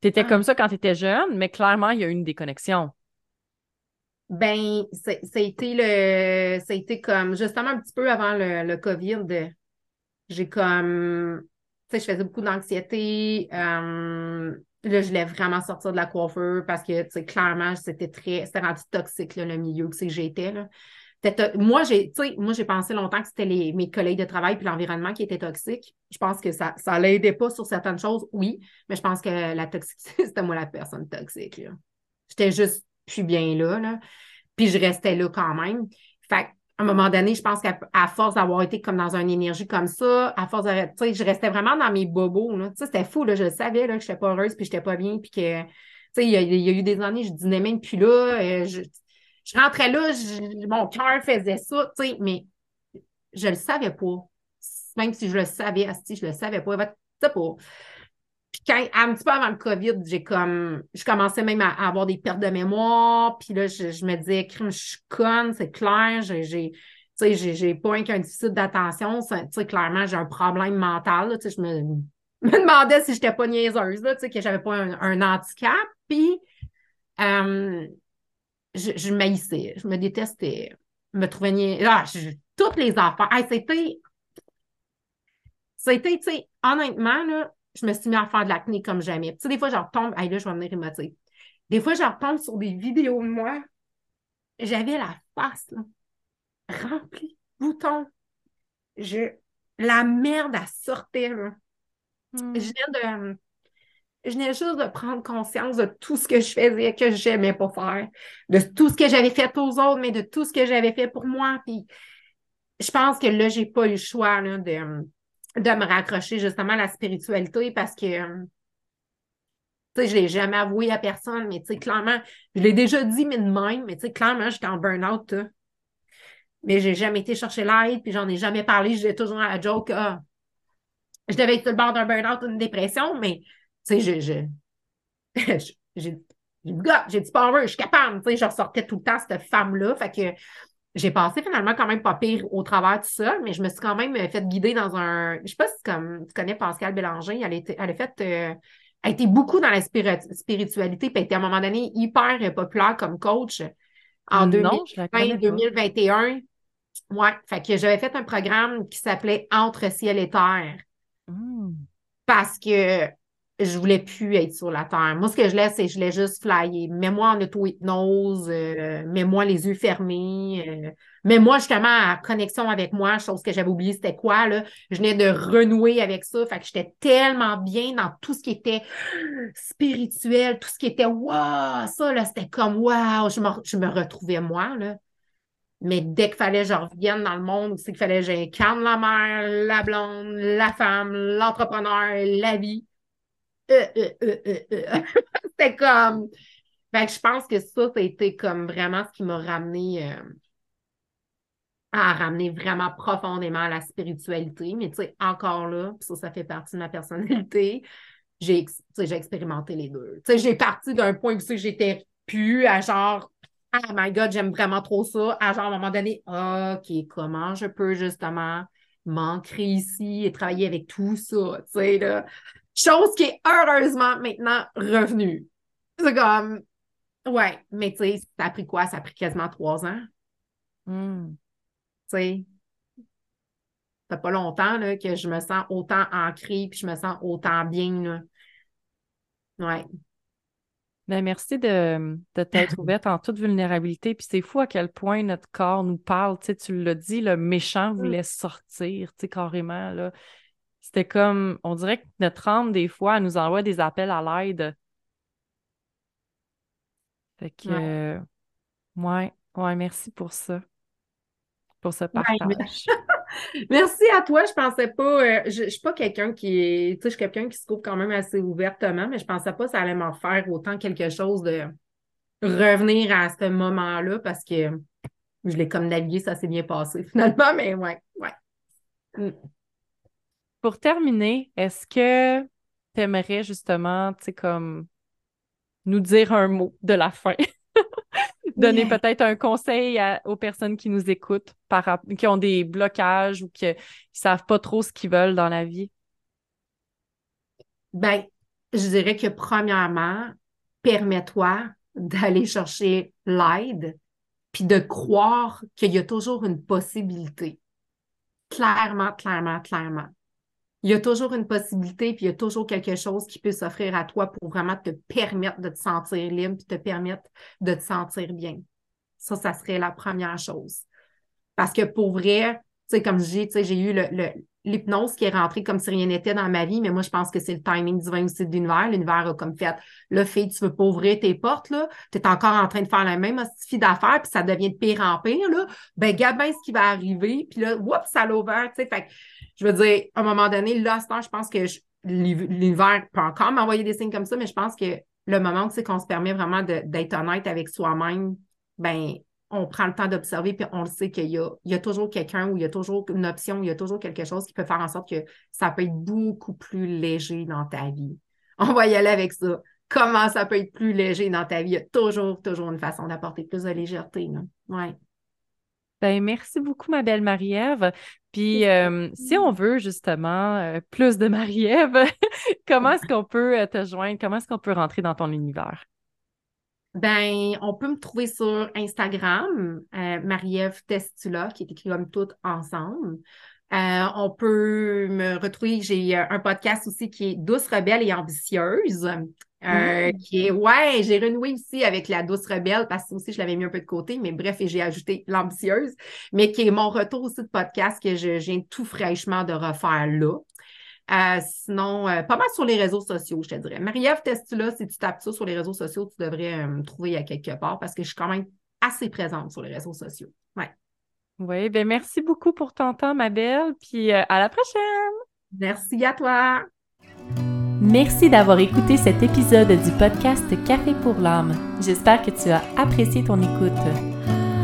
[SPEAKER 1] tu étais comme ah. ça quand tu étais jeune, mais clairement, il y a eu une déconnexion.
[SPEAKER 2] Ben, ça a été le. Ça a été comme justement un petit peu avant le, le COVID. J'ai comme. Tu sais, je faisais beaucoup d'anxiété. Euh, là, je voulais vraiment sortir de la coiffeur parce que, tu sais, clairement, c'était très. C'était rendu toxique, le milieu que j'étais. Moi, j'ai, moi, j'ai pensé longtemps que c'était mes collègues de travail puis l'environnement qui était toxique. Je pense que ça ne l'aidait pas sur certaines choses, oui, mais je pense que la toxicité, c'était moi la personne toxique. J'étais juste plus bien là, là. Puis je restais là quand même. Fait à un moment donné, je pense qu'à force d'avoir été comme dans une énergie comme ça, à force de. Tu sais, je restais vraiment dans mes bobos. Sais, c'était fou, là. Je savais là, que je n'étais pas heureuse puis je n'étais pas bien. Puis que. Tu sais, il y, a eu des années, je dînais même puis là. Euh, je, je, rentrais là, mon cœur faisait ça, tu sais, mais je le savais pas. Même si je le savais, si je le savais pas. Tu pas. Puis quand, un petit peu avant le COVID, j'ai comme, je commençais même à, avoir des pertes de mémoire. Puis là, je, me disais, je suis conne, c'est clair. J'ai, tu sais, j'ai pas qu'un déficit d'attention. Tu sais, clairement, j'ai un problème mental. tu sais, je me, me demandais si j'étais pas niaiseuse, là, tu sais, que j'avais pas un, handicap. Puis, euh, je, je maïssais, je me détestais, je me trouvais. Ah, toutes les affaires. c'était, c'était, tu sais, honnêtement, là, je me suis mis à faire de l'acné comme jamais. Tu sais, des fois, je retombe, hey, là, je vais venir émotive. Des fois, je retombe sur des vidéos de moi. J'avais la face, là, remplie de boutons. Je... La merde, elle sortait, là. Hmm. Je venais de. Je venais juste de prendre conscience de tout ce que je faisais que j'aimais pas faire, de tout ce que j'avais fait aux autres, mais de tout ce que j'avais fait pour moi. Puis je pense que là, j'ai pas eu le choix là, de, de me raccrocher justement à la spiritualité parce que, euh, tu sais, je l'ai jamais avoué à personne, mais tu sais, clairement, je l'ai déjà dit, mais de même, mais tu sais, clairement, j'étais en burn-out, mais j'ai jamais été chercher l'aide, puis j'en ai jamais parlé, j'ai toujours à la joke, ah, je devais être sur le bord d'un burn-out ou d'une dépression, mais tu sais, je, je, j'ai j'ai du power, je suis capable, tu sais, je ressortais tout le temps cette femme-là, fait que j'ai passé finalement quand même pas pire au travers de ça, mais je me suis quand même fait guider dans un. Je sais pas si comme tu connais Pascal Bélanger, elle, était, elle a fait. Euh, elle était beaucoup dans la spiritualité, puis elle était à un moment donné hyper populaire comme coach en 2020-2021. Ouais, fait que j'avais fait un programme qui s'appelait Entre ciel et terre. Mmh. Parce que je voulais plus être sur la terre. Moi, ce que je laisse, c'est je voulais juste flyer. Mets-moi en auto-hypnose, euh, mets-moi les yeux fermés, euh, mets-moi justement à connexion avec moi, chose que j'avais oublié, c'était quoi, là? Je venais de renouer avec ça. Fait que j'étais tellement bien dans tout ce qui était spirituel, tout ce qui était waouh, ça, là, c'était comme waouh, je me, je me retrouvais moi, là. Mais dès qu'il fallait que je revienne dans le monde, c'est qu'il fallait que j'incarne la mère, la blonde, la femme, l'entrepreneur, la vie euh, euh, euh, C'était comme. je pense que ça, ça a été comme vraiment ce qui m'a ramené à ramener vraiment profondément à la spiritualité. Mais tu sais, encore là, ça, ça fait partie de ma personnalité. J'ai expérimenté les deux. Tu sais, j'ai parti d'un point où j'étais plus à genre Oh my God, j'aime vraiment trop ça, à genre à un moment donné, OK, comment je peux justement m'ancrer ici et travailler avec tout ça, tu sais, là. Chose qui est heureusement maintenant revenue. C'est comme, ouais, mais tu sais, ça a pris quoi? Ça a pris quasiment trois ans. Hmm. Tu sais, ça fait pas longtemps là, que je me sens autant ancrée puis je me sens autant bien. Là. Ouais.
[SPEAKER 1] Ben, merci de, de t'être ouverte en toute vulnérabilité. Puis c'est fou à quel point notre corps nous parle. Tu, sais, tu l'as dit, le méchant voulait sortir, tu sais, carrément. Là. C'était comme, on dirait que notre âme, des fois, elle nous envoie des appels à l'aide. Fait que, ouais. ouais, merci pour ça. Pour ce partage.
[SPEAKER 2] merci à toi. Je pensais pas, euh, je, je, suis pas quelqu'un qui est, tu sais, je suis quelqu'un qui se trouve quand même assez ouvertement, mais je pensais pas que ça allait m'en faire autant quelque chose de revenir à ce moment-là parce que je l'ai comme navigué, ça s'est bien passé finalement, mais ouais, ouais. Mm.
[SPEAKER 1] Pour terminer, est-ce que t'aimerais justement, tu sais, comme nous dire un mot de la fin? Donner peut-être un conseil aux personnes qui nous écoutent, par, qui ont des blocages ou qui ne savent pas trop ce qu'ils veulent dans la vie?
[SPEAKER 2] Ben, je dirais que premièrement, permets-toi d'aller chercher l'aide, puis de croire qu'il y a toujours une possibilité. Clairement, clairement, clairement. Il y a toujours une possibilité, puis il y a toujours quelque chose qui peut s'offrir à toi pour vraiment te permettre de te sentir libre, puis te permettre de te sentir bien. Ça, ça serait la première chose. Parce que pour vrai, sais, comme je dis, j'ai eu le, l'hypnose qui est rentrée comme si rien n'était dans ma vie, mais moi, je pense que c'est le timing divin aussi de l'univers. L'univers a comme fait, là, fille, tu veux pas ouvrir tes portes, là, tu es encore en train de faire la même hostifie d'affaires, puis ça devient de pire en pire, là. Ben, gamin, ce qui va arriver, puis là, oups, ça l'a ouvert, tu sais. Fait je veux dire, à un moment donné, là, je pense que l'univers peut encore m'envoyer des signes comme ça, mais je pense que le moment, sais, qu'on se permet vraiment d'être honnête avec soi-même, ben, on prend le temps d'observer, puis on le sait qu'il y a, il y a toujours quelqu'un ou il y a toujours une option, il y a toujours quelque chose qui peut faire en sorte que ça peut être beaucoup plus léger dans ta vie. On va y aller avec ça. Comment ça peut être plus léger dans ta vie? Il y a toujours, toujours une façon d'apporter plus de légèreté. Oui.
[SPEAKER 1] Ben, merci beaucoup, ma belle Marie-Ève. Puis, euh, si on veut justement euh, plus de Marie-Ève, comment est-ce qu'on peut euh, te joindre? Comment est-ce qu'on peut rentrer dans ton univers?
[SPEAKER 2] Ben, on peut me trouver sur Instagram, euh, Marie-Ève Testula, qui est écrit comme tout ensemble. Euh, on peut me retrouver, j'ai euh, un podcast aussi qui est Douce, rebelle et ambitieuse. Mm. qui est, ouais, j'ai renoué aussi avec la douce rebelle parce que aussi je l'avais mis un peu de côté, mais bref, et j'ai ajouté l'ambitieuse, mais qui est mon retour aussi de podcast que je viens tout fraîchement de refaire là. Euh, sinon, euh, pas mal sur les réseaux sociaux, je te dirais. Marie-Ève Testula, si tu tapes ça sur les réseaux sociaux, tu devrais euh, me trouver à quelque part parce que je suis quand même assez présente sur les réseaux sociaux. Ouais.
[SPEAKER 1] Oui, bien merci beaucoup pour ton temps, ma belle, puis à la prochaine!
[SPEAKER 2] Merci à toi!
[SPEAKER 1] Merci d'avoir écouté cet épisode du podcast Café pour l'âme. J'espère que tu as apprécié ton écoute.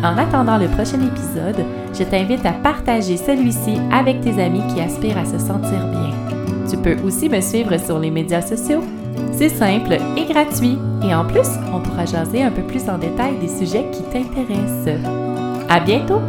[SPEAKER 1] En attendant le prochain épisode, je t'invite à partager celui-ci avec tes amis qui aspirent à se sentir bien. Tu peux aussi me suivre sur les médias sociaux. C'est simple et gratuit. Et en plus, on pourra jaser un peu plus en détail des sujets qui t'intéressent. À bientôt!